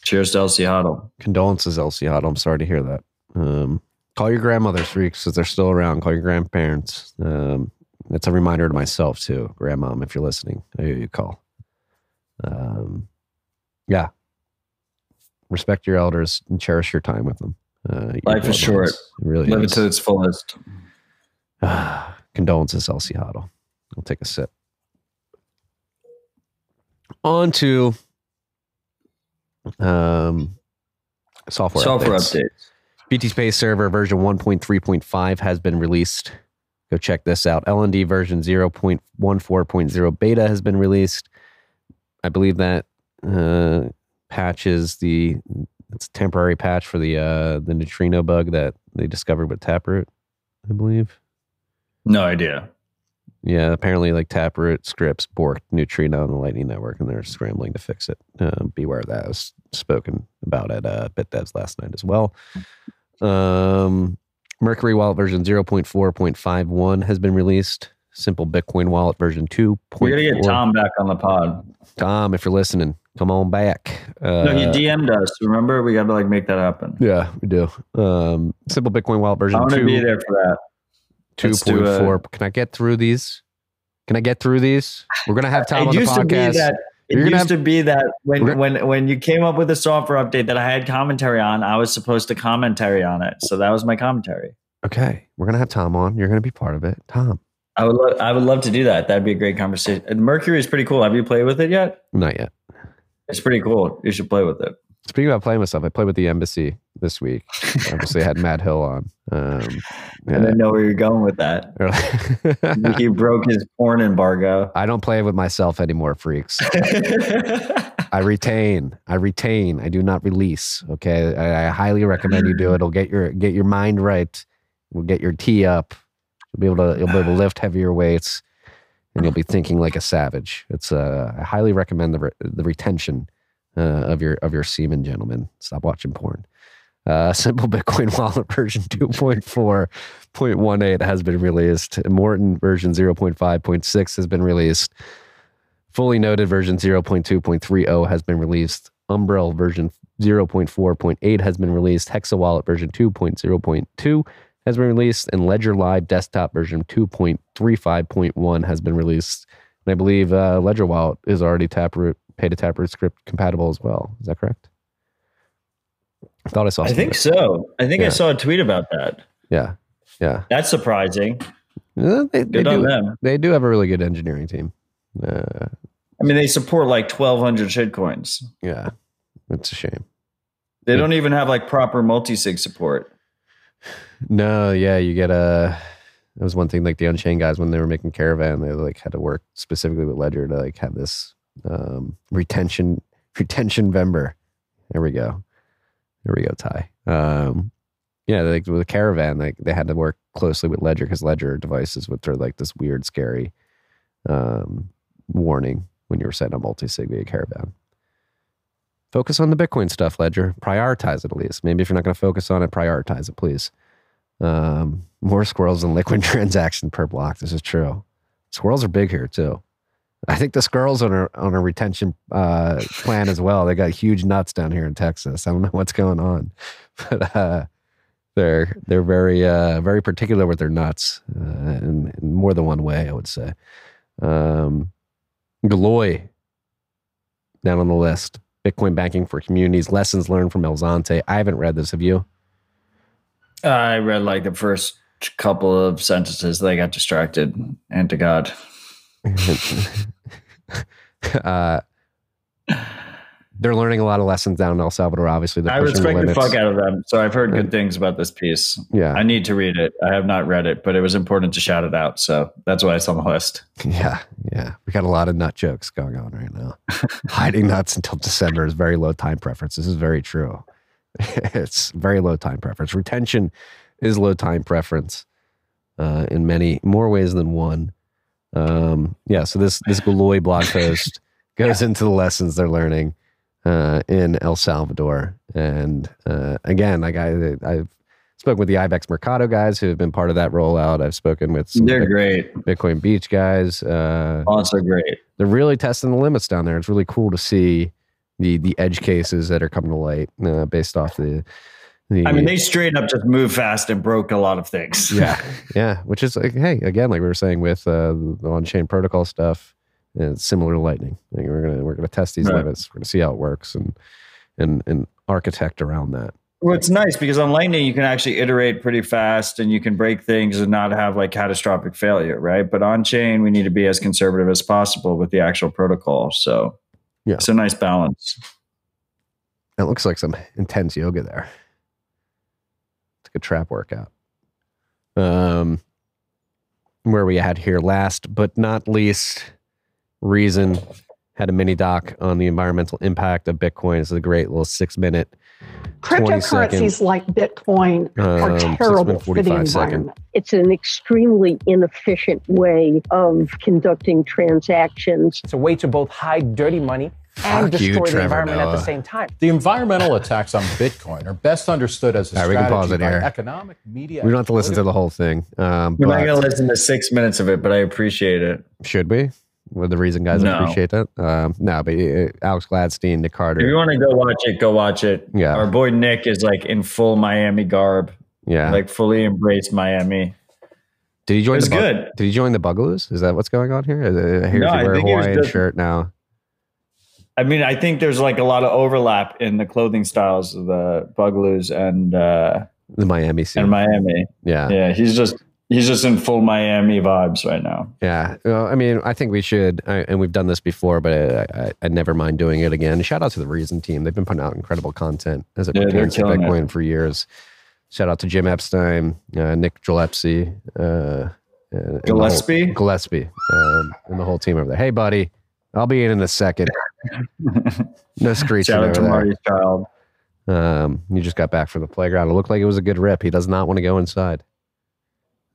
cheers to LC Hoddle. Condolences, Elsie Huddle. I'm sorry to hear that. Um, call your grandmothers, freaks, because they're still around. Call your grandparents. Um, it's a reminder to myself too, grandmom, if you're listening. I hear you call. Um, yeah. Respect your elders and cherish your time with them. Uh, Life is short. It really Live it to its fullest. *sighs* Condolences, Elsie Huddle. I'll take a sip. On to um, software, Software updates. updates. BTCPay Server version 1.3.5 has been released. Go check this out. LND version 0.14.0 beta has been released. I believe that uh, patch is the it's a temporary patch for the uh, the neutrino bug that they discovered with Taproot, I believe. No idea. Yeah, apparently, like Taproot scripts borked Neutrino on the Lightning Network, and they're scrambling to fix it. Um, beware of that. It was spoken about at uh, BitDevs last night as well. Um, Mercury Wallet version 0.4.51 has been released. Simple Bitcoin Wallet version 2. We gotta get Tom back on the pod. Tom, if you're listening, come on back. Uh, no, he DM'd us. Remember, we got to like make that happen. yeah, we do. Um, Simple Bitcoin Wallet version. I version want to 2. be there for that. Two point four. Can I get through these? Can I get through these? We're gonna have Tom it on the to podcast. that. It used have- to be that when when when you came up with a software update that I had commentary on, I was supposed to commentary on it. So that was my commentary. Okay, we're gonna have Tom on. You're gonna be part of it, Tom. I would love I would love to do that. That'd be a great conversation. And Mercury is pretty cool. Have you played with it yet? Not yet. It's pretty cool. You should play with it. Speaking about playing with stuff, I played with the embassy this week. Obviously, I had Matt Hill on. Um, I didn't know where you're going with that. *laughs* he broke his porn embargo. I don't play with myself anymore, freaks. *laughs* I retain. I retain. I do not release. Okay. I, I highly recommend you do it. It'll get your get your mind right. We'll get your tee up. You'll be able to you'll be able to lift heavier weights, and you'll be thinking like a savage. It's uh, I highly recommend the re- the retention uh, of your of your semen, gentlemen. Stop watching porn. Uh, *laughs* Simple Bitcoin Wallet version 2.4.18 has been released. Morton version 0.5.6 has been released. Fully Noded version 0.2.30 has been released. Umbrel version 0.4.8 has been released. Hexa Wallet version 2.0.2 has been released. And Ledger Live desktop version 2.35.1 has been released. And I believe uh, Ledger Wallet is already Taproot, pay to Taproot script compatible as well. Is that correct? I thought I saw I think so. I think I saw a tweet about that. Yeah. Yeah. That's surprising. Uh, they, they Good on do, them. They do have a really good engineering team. Uh, I mean, they support like 1,200 shitcoins. yeah. It's a shame. They don't even have like proper multi-sig support. *sighs* No, yeah, you get a. That was one thing. Like the Unchained guys, when they were making Caravan, they like had to work specifically with Ledger to like have this um, retention retention member. There we go. There we go, Ty. Um, yeah, like with a Caravan, like they had to work closely with Ledger because Ledger devices would throw like this weird, scary um, warning when you were setting up multi-sig via Caravan. Focus on the Bitcoin stuff, Ledger. Prioritize it at least. Maybe if you're not going to focus on it, prioritize it, please. Um, more squirrels than liquid *laughs* transaction per block. This is true. Squirrels are big here too. I think this girl's on a on a retention uh, plan as well. They got huge nuts down here in Texas. I don't know what's going on, *laughs* but uh, they're they're very uh, very particular with their nuts uh, in, in more than one way. I would say. Um, Galoy down on the list. Bitcoin banking for communities. Lessons learned from El Zonte. I haven't read this. Have you? I read like the first couple of sentences. They got distracted. And to God. *laughs* uh, they're learning a lot of lessons down in El Salvador. Obviously, they're I respect the limits. fuck out of them. So I've heard good things about this piece. Yeah. I need to read it. I have not read it, but it was important to shout it out. So that's why it's on the list. Yeah, yeah. We got a lot of nut jokes going on right now. *laughs* Hiding nuts until December is very low time preference. This is very true. *laughs* it's very low time preference. Retention is low time preference uh, in many more ways than one. Um, yeah, so this this Galoy blog *laughs* post goes into the lessons they're learning uh, in El Salvador, and uh, again, like I I've spoken with the Ibex Mercado guys who have been part of that rollout. I've spoken with some They're great. Bitcoin Beach guys. Uh, Also great. they're really testing the limits down there. It's really cool to see the the edge cases that are coming to light uh, based off the. The I mean, they straight up just moved fast and broke a lot of things. yeah, *laughs* yeah. Which is like, hey, again, like we were saying with uh, the on-chain protocol stuff, it's similar to Lightning. Like we're gonna we're gonna test these Right. limits. We're gonna see how it works and and and architect around that. Well, it's nice because on Lightning you can actually iterate pretty fast and you can break things and not have like catastrophic failure, right? But on chain, we need to be as conservative as possible with the actual protocol. So Yeah. it's a nice balance. It looks like some intense yoga there. It's a trap workout. Um, where we had here last but not least, Reason had a mini doc on the environmental impact of Bitcoin. It's a great little six minute, 20 second, Cryptocurrencies like Bitcoin are um, six terrible for the 45 second. environment. It's an extremely inefficient way of conducting transactions. It's a way to both hide dirty money and Fuck you, destroy the Trevor environment at the same time. The environmental attacks on Bitcoin are best understood as a All right, we can pause it by here. economic media. We don't have to listen to the whole thing. Um, We're not going to listen to six minutes of it, but I appreciate it. should we? With the reason guys No. appreciate that? Um, no, but uh, Alex Gladstein, Nick Carter. If you want to go watch it, go watch it. Yeah. Our boy Nick is like in full Miami garb, yeah. like fully embraced Miami. Did he join It was the Bug- good. Did he join the Bugaloos? Is that what's going on here? Uh, Here's No, he I wear a think he was Hawaiian just- shirt now. I mean, I think there's like a lot of overlap in the clothing styles of the Bugaloos and uh, The Miami scene. and Miami. yeah. Yeah, he's just he's just in full Miami vibes right now. Yeah. Well, I mean, I think we should, I, and we've done this before, but I, I, I never mind doing it again. Shout out to the Reason team. They've been putting out incredible content as it Yeah, pertains to killing it. Bitcoin for years. Shout out to Jim Epstein, uh, Nick Gillespie, uh, the whole- Gillespie? Gillespie, um, and the whole team over there. Hey, buddy, I'll be in in a second. *laughs* No screeching Shout out to. Marty's child. Um, you just got back from the playground. It looked like it was a good rip. He does not want to go inside.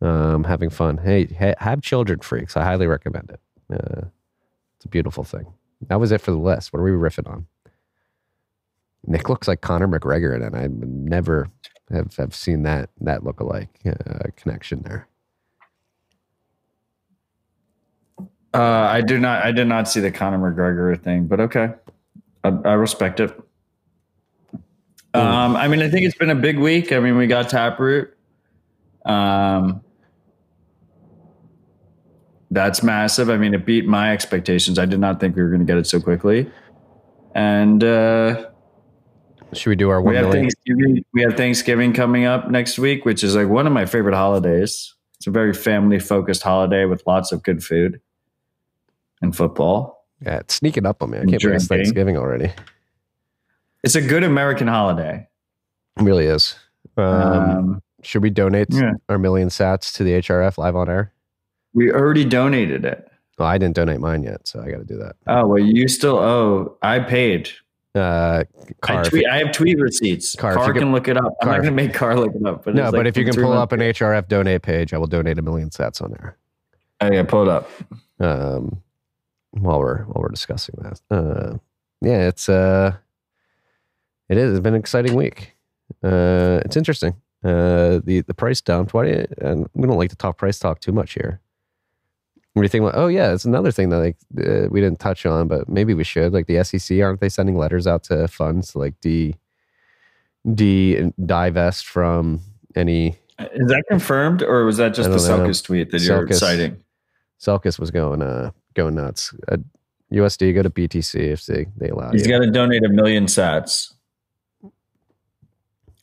Um, having fun. Hey, ha- have children, freaks. I highly recommend it. Uh, it's a beautiful thing. That was it for the list. What are we riffing on? Nick looks like Conor McGregor, and I never have, have seen that that look alike uh, connection there. Uh, I do not. I did not see the Conor McGregor thing, but okay, I, I respect it. Um, I mean, I think it's been a big week. I mean, we got Taproot. Um, that's massive. I mean, it beat my expectations. I did not think we were going to get it so quickly. And uh, Should we do our we have? We have Thanksgiving coming up next week, which is like one of my favorite holidays. It's a very family focused holiday with lots of good food and football. Yeah, it's sneaking up on me. I can't believe it's Thanksgiving already. It's a good American holiday. It really is. Um, Um, should we donate yeah. our million sats to the HRF live on air? we already donated it. Well, I didn't donate mine yet, so I got to do that. Oh well, you still owe. I paid. Uh, Car, I, tweet, I have tweet receipts. Car, Car, can could- look it up. I'm Car, not going to make Car look it up. But no, it's but like if you can pull up an HRF donate page, I will donate a million sats on there. Oh yeah, pull it up. Um, while we're while we're discussing that, uh, yeah, it's uh, it is. It's been an exciting week. Uh, it's interesting. Uh, the the price dumped. Why? do you- And we don't like to talk price talk too much here. What do you think? Oh yeah, it's another thing that like uh, we didn't touch on, but maybe we should. Like the SEC, aren't they sending letters out to funds to like de de divest from any? Is that confirmed, or was that just the. Selkis tweet that you're Selkis- citing? Selkis was going uh going nuts. Uh, USD go to BTC if they they allow He's you. got to donate a million sats.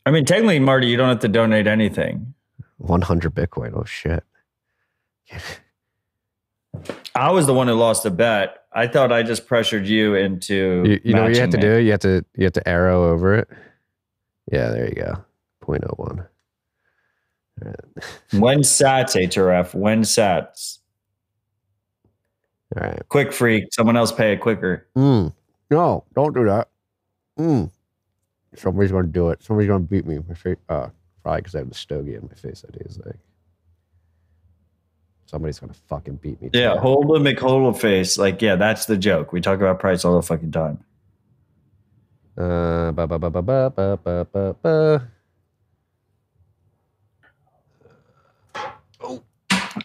I mean, technically, Marty, you don't have to donate anything. 100 Bitcoin. Oh shit. I was the one who lost the bet. I thought I just pressured you into. You, you know what you have to matching do? You have to you have to arrow over it. Yeah, there you go. 0.01. When sats, HRF. When sats. All right. Quick freak. Someone else pay it quicker. Mm. No, don't do that. Mm. Somebody's gonna do it. Somebody's gonna beat me. My face. Uh, probably because I have the stogie in my face. That is like Somebody's gonna fucking beat me. Yeah, hold the McHodle face. Like, yeah, that's the joke. We talk about price all the fucking time. Uh, ba ba ba ba ba ba ba ba ba.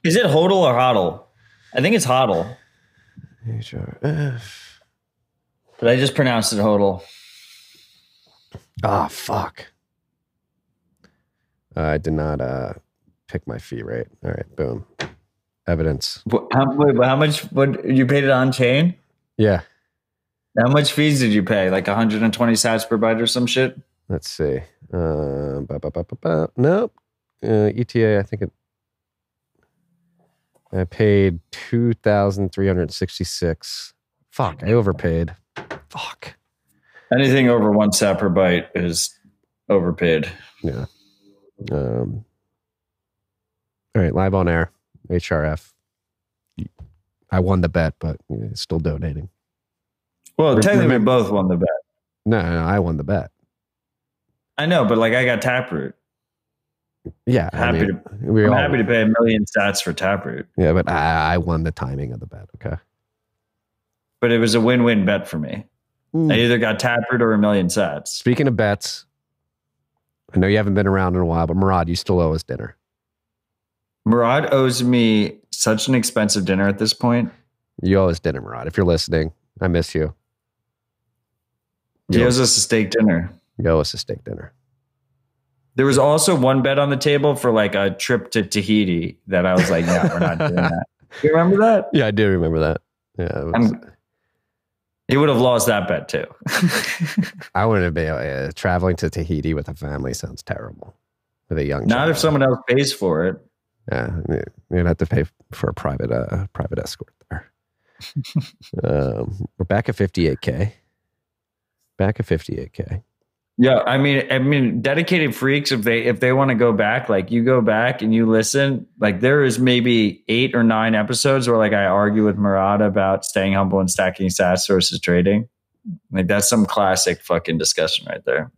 Is it hodl or hodl? I think it's hodl. HRF. But I just pronounced it hodl. Ah, fuck. I did not uh pick my fee rate. All right, boom. Evidence. How, wait, how much? What you paid it on chain? Yeah. How much fees did you pay? Like 120 sats per byte or some shit? Let's see. Uh. Nope. Uh, ETA, I think it. I paid two thousand three hundred sixty-six. Fuck, I overpaid. Fuck. Anything over one sat per byte is overpaid. Yeah. Um. All right, live on air, HRF. I won the bet, but yeah, still donating. Well, technically, we both won the bet. No, no, no, I won the bet. I know, but like I got Taproot. Yeah, I Happy mean, to. we I'm all, happy to pay a million stats for Taproot, Yeah, but I, I won the timing of the bet. Okay. but it was a win-win bet for me. Hmm. I either got Taproot or a million sats. Speaking of bets, I know you haven't been around in a while, but Murad, you still owe us dinner. Murad owes me such an expensive dinner at this point. You owe us dinner, Murad. If you're listening, I miss you. He You owe, owes us a steak dinner. you owe us a steak dinner. There was also one bet on the table for like a trip to Tahiti that I was like, no, we're not doing that. *laughs* You remember that? Yeah, I do remember that. Yeah, it was- he would have lost that bet too. *laughs* I wouldn't be uh, traveling to Tahiti with a family. Sounds terrible. With a young Not child. if someone else pays for it. Yeah, you'd have to pay for a private uh private escort there. *laughs* um, we're back at 58k. Back at 58k. Yeah, I mean, I mean, dedicated freaks. If they if they want to go back, like you go back and you listen, like there is maybe eight or nine episodes where like I argue with Murad about staying humble and stacking sats versus trading. Like that's some classic fucking discussion right there.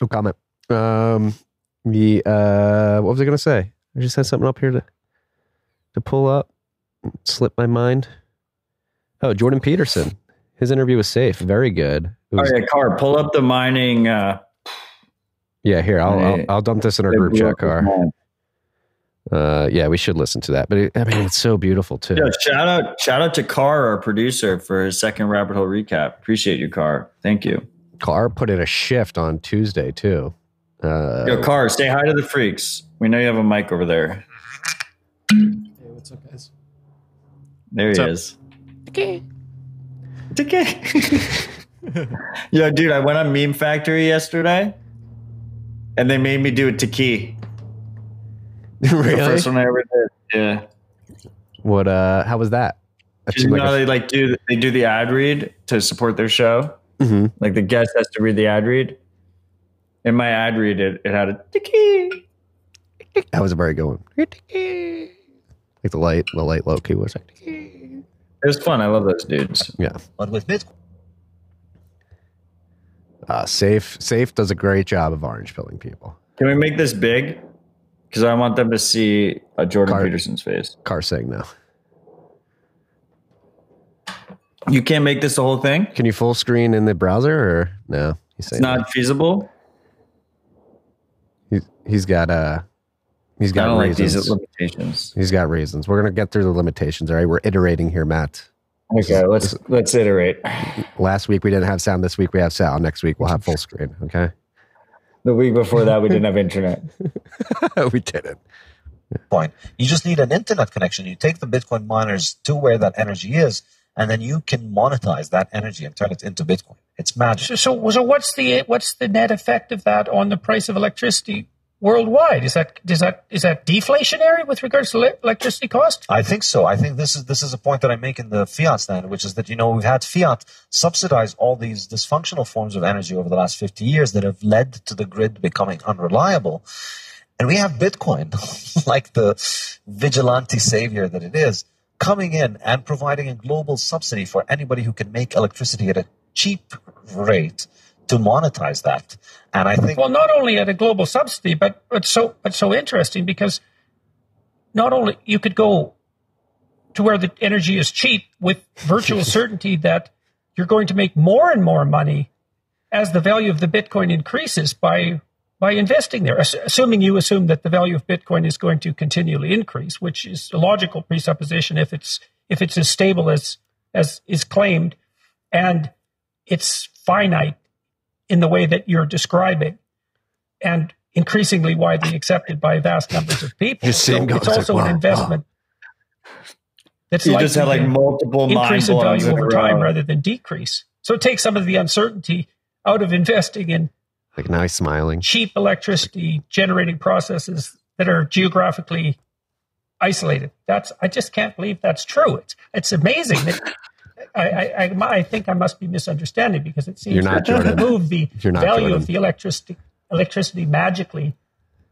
No comment. Um, the uh, what was I gonna say? I just had something up here to to pull up. Slip my mind. Oh, Jordan Peterson. His interview was safe. Very good. It was- right, Car, pull up the mining. Uh, yeah, here I'll, I'll I'll dump this in our group chat car. Uh, yeah, we should listen to that. But it, I mean, it's so beautiful too. Yeah, shout out, shout out to Car, our producer, for his second rabbit hole recap. Appreciate you, Car. Thank you. Car put in a shift on Tuesday too. Uh, Yo, Car, say hi to the freaks. We know you have a mic over there. Hey, what's up, guys? There What's he up? is. Okay. Tiki, yo, dude, I went on Meme Factory yesterday, and they made me do a Taki. *laughs* The really? first one I ever did. Yeah. What? Uh, how was that? That You know like a- they like do they do the ad read to support their show. Mhm. Like the guest has to read the ad read. In my ad read, it, it had a Taki. That was a very good one. Like the light, the light low key was like, It was fun. I love those dudes. yeah. But with Bitcoin, Uh, safe, safe does a great job of orange pilling people. Can we make this big? Because I want them to see uh, Jordan Car- Peterson's face. Car saying no. You can't make this the whole thing. Can you full screen in the browser or no? He's saying It's saying not feasible. He's, he's got uh, he's I got don't like reasons. these limitations. he's got reasons. We're gonna get through the limitations. All right, we're iterating here, Matt. Okay, let's let's iterate. Last week we didn't have sound. This week we have sound. Next week we'll have full screen. Okay, The week before that, we didn't have internet. *laughs* we didn't. Point. You just need an internet connection. You take the Bitcoin miners to where that energy is, and then you can monetize that energy and turn it into Bitcoin. It's magic. So, so, so what's the what's the net effect of that on the price of electricity worldwide? Is that is that is that deflationary with regards to le- electricity cost? I think so. I think this is this is a point that I make in the fiat standard, which is that you know we've had fiat subsidize all these dysfunctional forms of energy over the last fifty years that have led to the grid becoming unreliable, and we have Bitcoin, *laughs* like the vigilante savior that it is, coming in and providing a global subsidy for anybody who can make electricity at a cheap rate to monetize that. And I think Well, not only at a global subsidy, but but so but so interesting because not only you could go to where the energy is cheap with virtual *laughs* certainty that you're going to make more and more money as the value of the Bitcoin increases by by investing there, assuming you assume that the value of Bitcoin is going to continually increase, which is a logical presupposition if it's if it's as stable as as is claimed, and it's finite in the way that you're describing, and increasingly widely accepted by vast numbers of people. Just seeing So it's also like, an wow, investment. That's You just likely had, like, to multiple increase in value over time row. rather than decrease. So it takes some of the uncertainty out of investing in Like now he's smiling. cheap electricity generating processes that are geographically isolated. That's I just can't believe that's true. It's it's amazing that *laughs* I, I, I, I think I must be misunderstanding because it seems You're not, that you can move the value Jordan. of the electricity electricity magically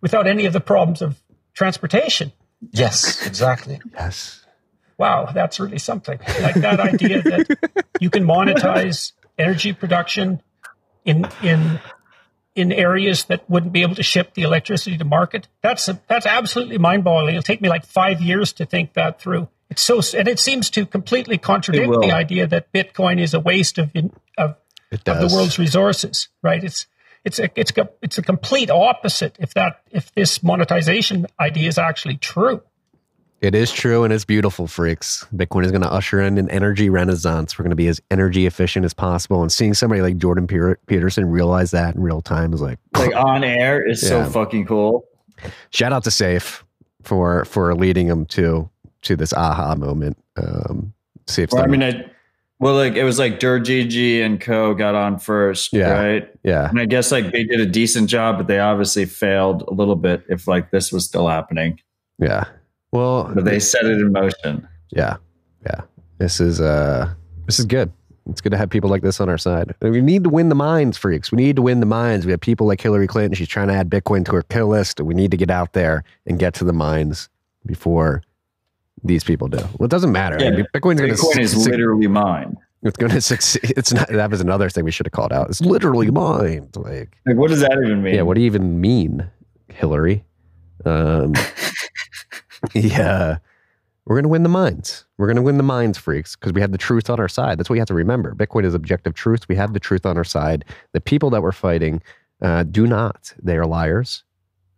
without any of the problems of transportation. Yes, exactly. Yes. Wow, that's really something. Like that idea that you can monetize energy production in in in areas that wouldn't be able to ship the electricity to market. That's a, that's absolutely mind-boggling. It'll take me like five years to think that through. It's so, and it seems to completely contradict the idea that Bitcoin is a waste of of, of the world's resources. Right? It's it's a it's a, it's a complete opposite. If that if this monetization idea is actually true. It is true and it's beautiful, freaks. Bitcoin is going to usher in an energy renaissance. We're going to be as energy efficient as possible. And seeing somebody like Jordan Peterson realize that in real time is like, Like on air is Yeah. so fucking cool. shout out to Safe for for leading him to to this aha moment. Um, Safe's Well, I mean, I, well, like it was like Dergigi and Co got on first, Yeah. right? yeah, And I guess like they did a decent job, but they obviously failed a little bit if like this was still happening. yeah. Well, But they set it in motion. Yeah. Yeah. This is uh this is good. It's good to have people like this on our side. And We need to win the minds, freaks. We need to win the minds. We have people like Hillary Clinton. She's trying to add Bitcoin to her kill list. We need to get out there and get to the minds before these people do. Well, it doesn't matter. I mean, Bitcoin's Bitcoin to is literally mine. it's going to succeed. *laughs* It's not. That was another thing we should have called out. It's literally mine. Like, Like, what does that even mean? yeah. What do you even mean, Hillary? Um, *laughs* yeah. We're going to win the minds. We're going to win the minds, freaks, because we have the truth on our side. That's what you have to remember. Bitcoin is objective truth. We have the truth on our side. The people that we're fighting uh, do not. They are liars.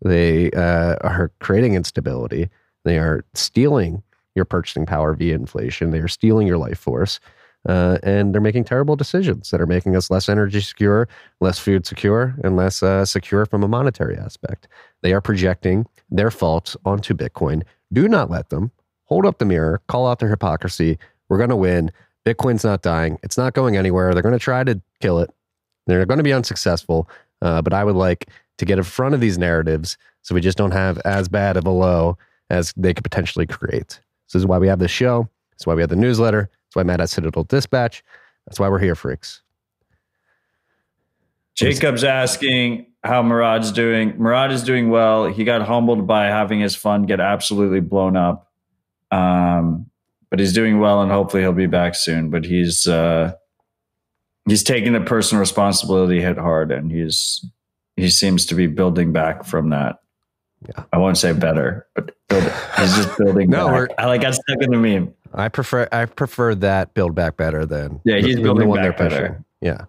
They uh, are creating instability. They are stealing your purchasing power via inflation. They are stealing your life force. Uh, and they're making terrible decisions that are making us less energy secure, less food secure, and less uh, secure from a monetary aspect. They are projecting their faults onto Bitcoin. Do not let them hold up the mirror, call out their hypocrisy. We're going to win. Bitcoin's not dying. It's not going anywhere. They're going to try to kill it. They're going to be unsuccessful. Uh, but I would like to get in front of these narratives so we just don't have as bad of a low as they could potentially create. This is why we have this show. That's why we have the newsletter. That's why Matt has Citadel Dispatch. That's why we're here, freaks. Jacob's asking how Murad's doing. Murad is doing well. He got humbled by having his fund get absolutely blown up. Um, but he's doing well and hopefully he'll be back soon. But he's uh he's taking the personal responsibility hit hard and he's he seems to be building back from that. Yeah. I won't say better, but build, he's just building No, back. I like got stuck in the meme. I prefer I prefer that build back better than Yeah, he's than building they're back better. pushing. Yeah.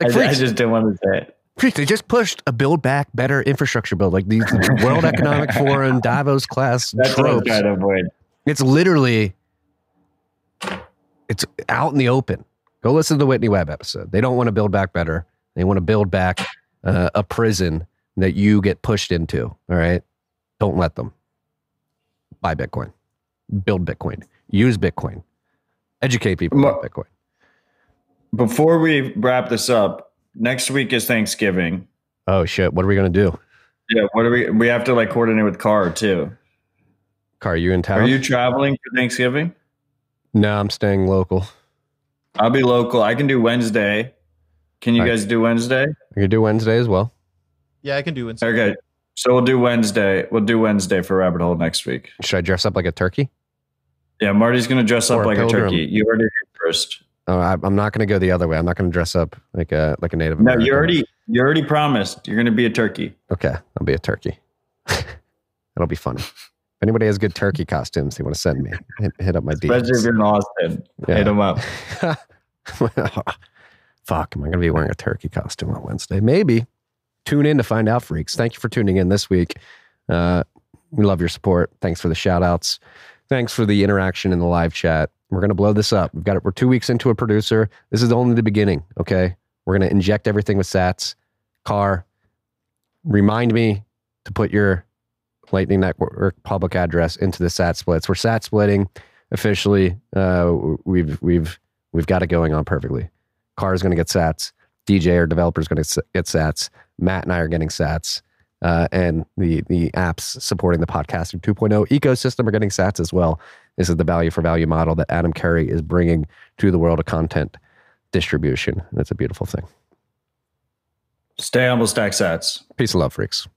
I, Like, I freaks, just didn't want to say it. freaks, they just pushed a build back better infrastructure bill, like these World Economic *laughs* Forum, Davos class That's what I was tropes. trying to avoid. It's literally it's out in the open. Go listen to the Whitney Webb episode. They don't want to build back better. They want to build back uh, a prison that you get pushed into. All right. Don't let them buy Bitcoin, build Bitcoin, use Bitcoin, educate people about Bitcoin. Before we wrap this up, next week is Thanksgiving. Oh shit! What are we gonna do? Yeah, what are we? We have to like coordinate with Car too. Car, you in town? Are you traveling for Thanksgiving? No, I'm staying local. I'll be local. I can do Wednesday. Can you right. guys do Wednesday? I can do Wednesday as well. Yeah, I can do it. Okay, so we'll do Wednesday. We'll do Wednesday for Rabbit Hole next week. Should I dress up like a turkey? Yeah, Marty's gonna dress up a like a pilgrim. turkey. You already did first. Oh, I, I'm not gonna go the other way. I'm not gonna dress up like a like a Native No, American. you already you already promised you're gonna be a turkey. Okay, I'll be a turkey. *laughs* That'll be funny. If anybody has good turkey costumes, they want to send me. Hit, hit up my Especially if DMs. you're in Austin. Yeah. Hit them up. *laughs* Fuck, am I going to be wearing a turkey costume on Wednesday? Maybe. Tune in to find out, freaks. Thank you for tuning in this week. Uh, we love your support. Thanks for the shout outs. Thanks for the interaction in the live chat. We're going to blow this up. We've got it. We're two weeks into a producer. This is only the beginning. Okay. We're going to inject everything with sats. Car, remind me to put your Lightning Network public address into the sat splits. We're sat splitting officially. Uh, we've we've we've got it going on perfectly. Car is going to get sats. DJ or developer is going to get sats. Matt and I are getting sats. Uh, and the the apps supporting the podcasting 2.0 ecosystem are getting sats as well. This is the value for value model that Adam Curry is bringing to the world of content distribution. And it's a beautiful thing. Stay humble, stack sats. Peace and love, freaks.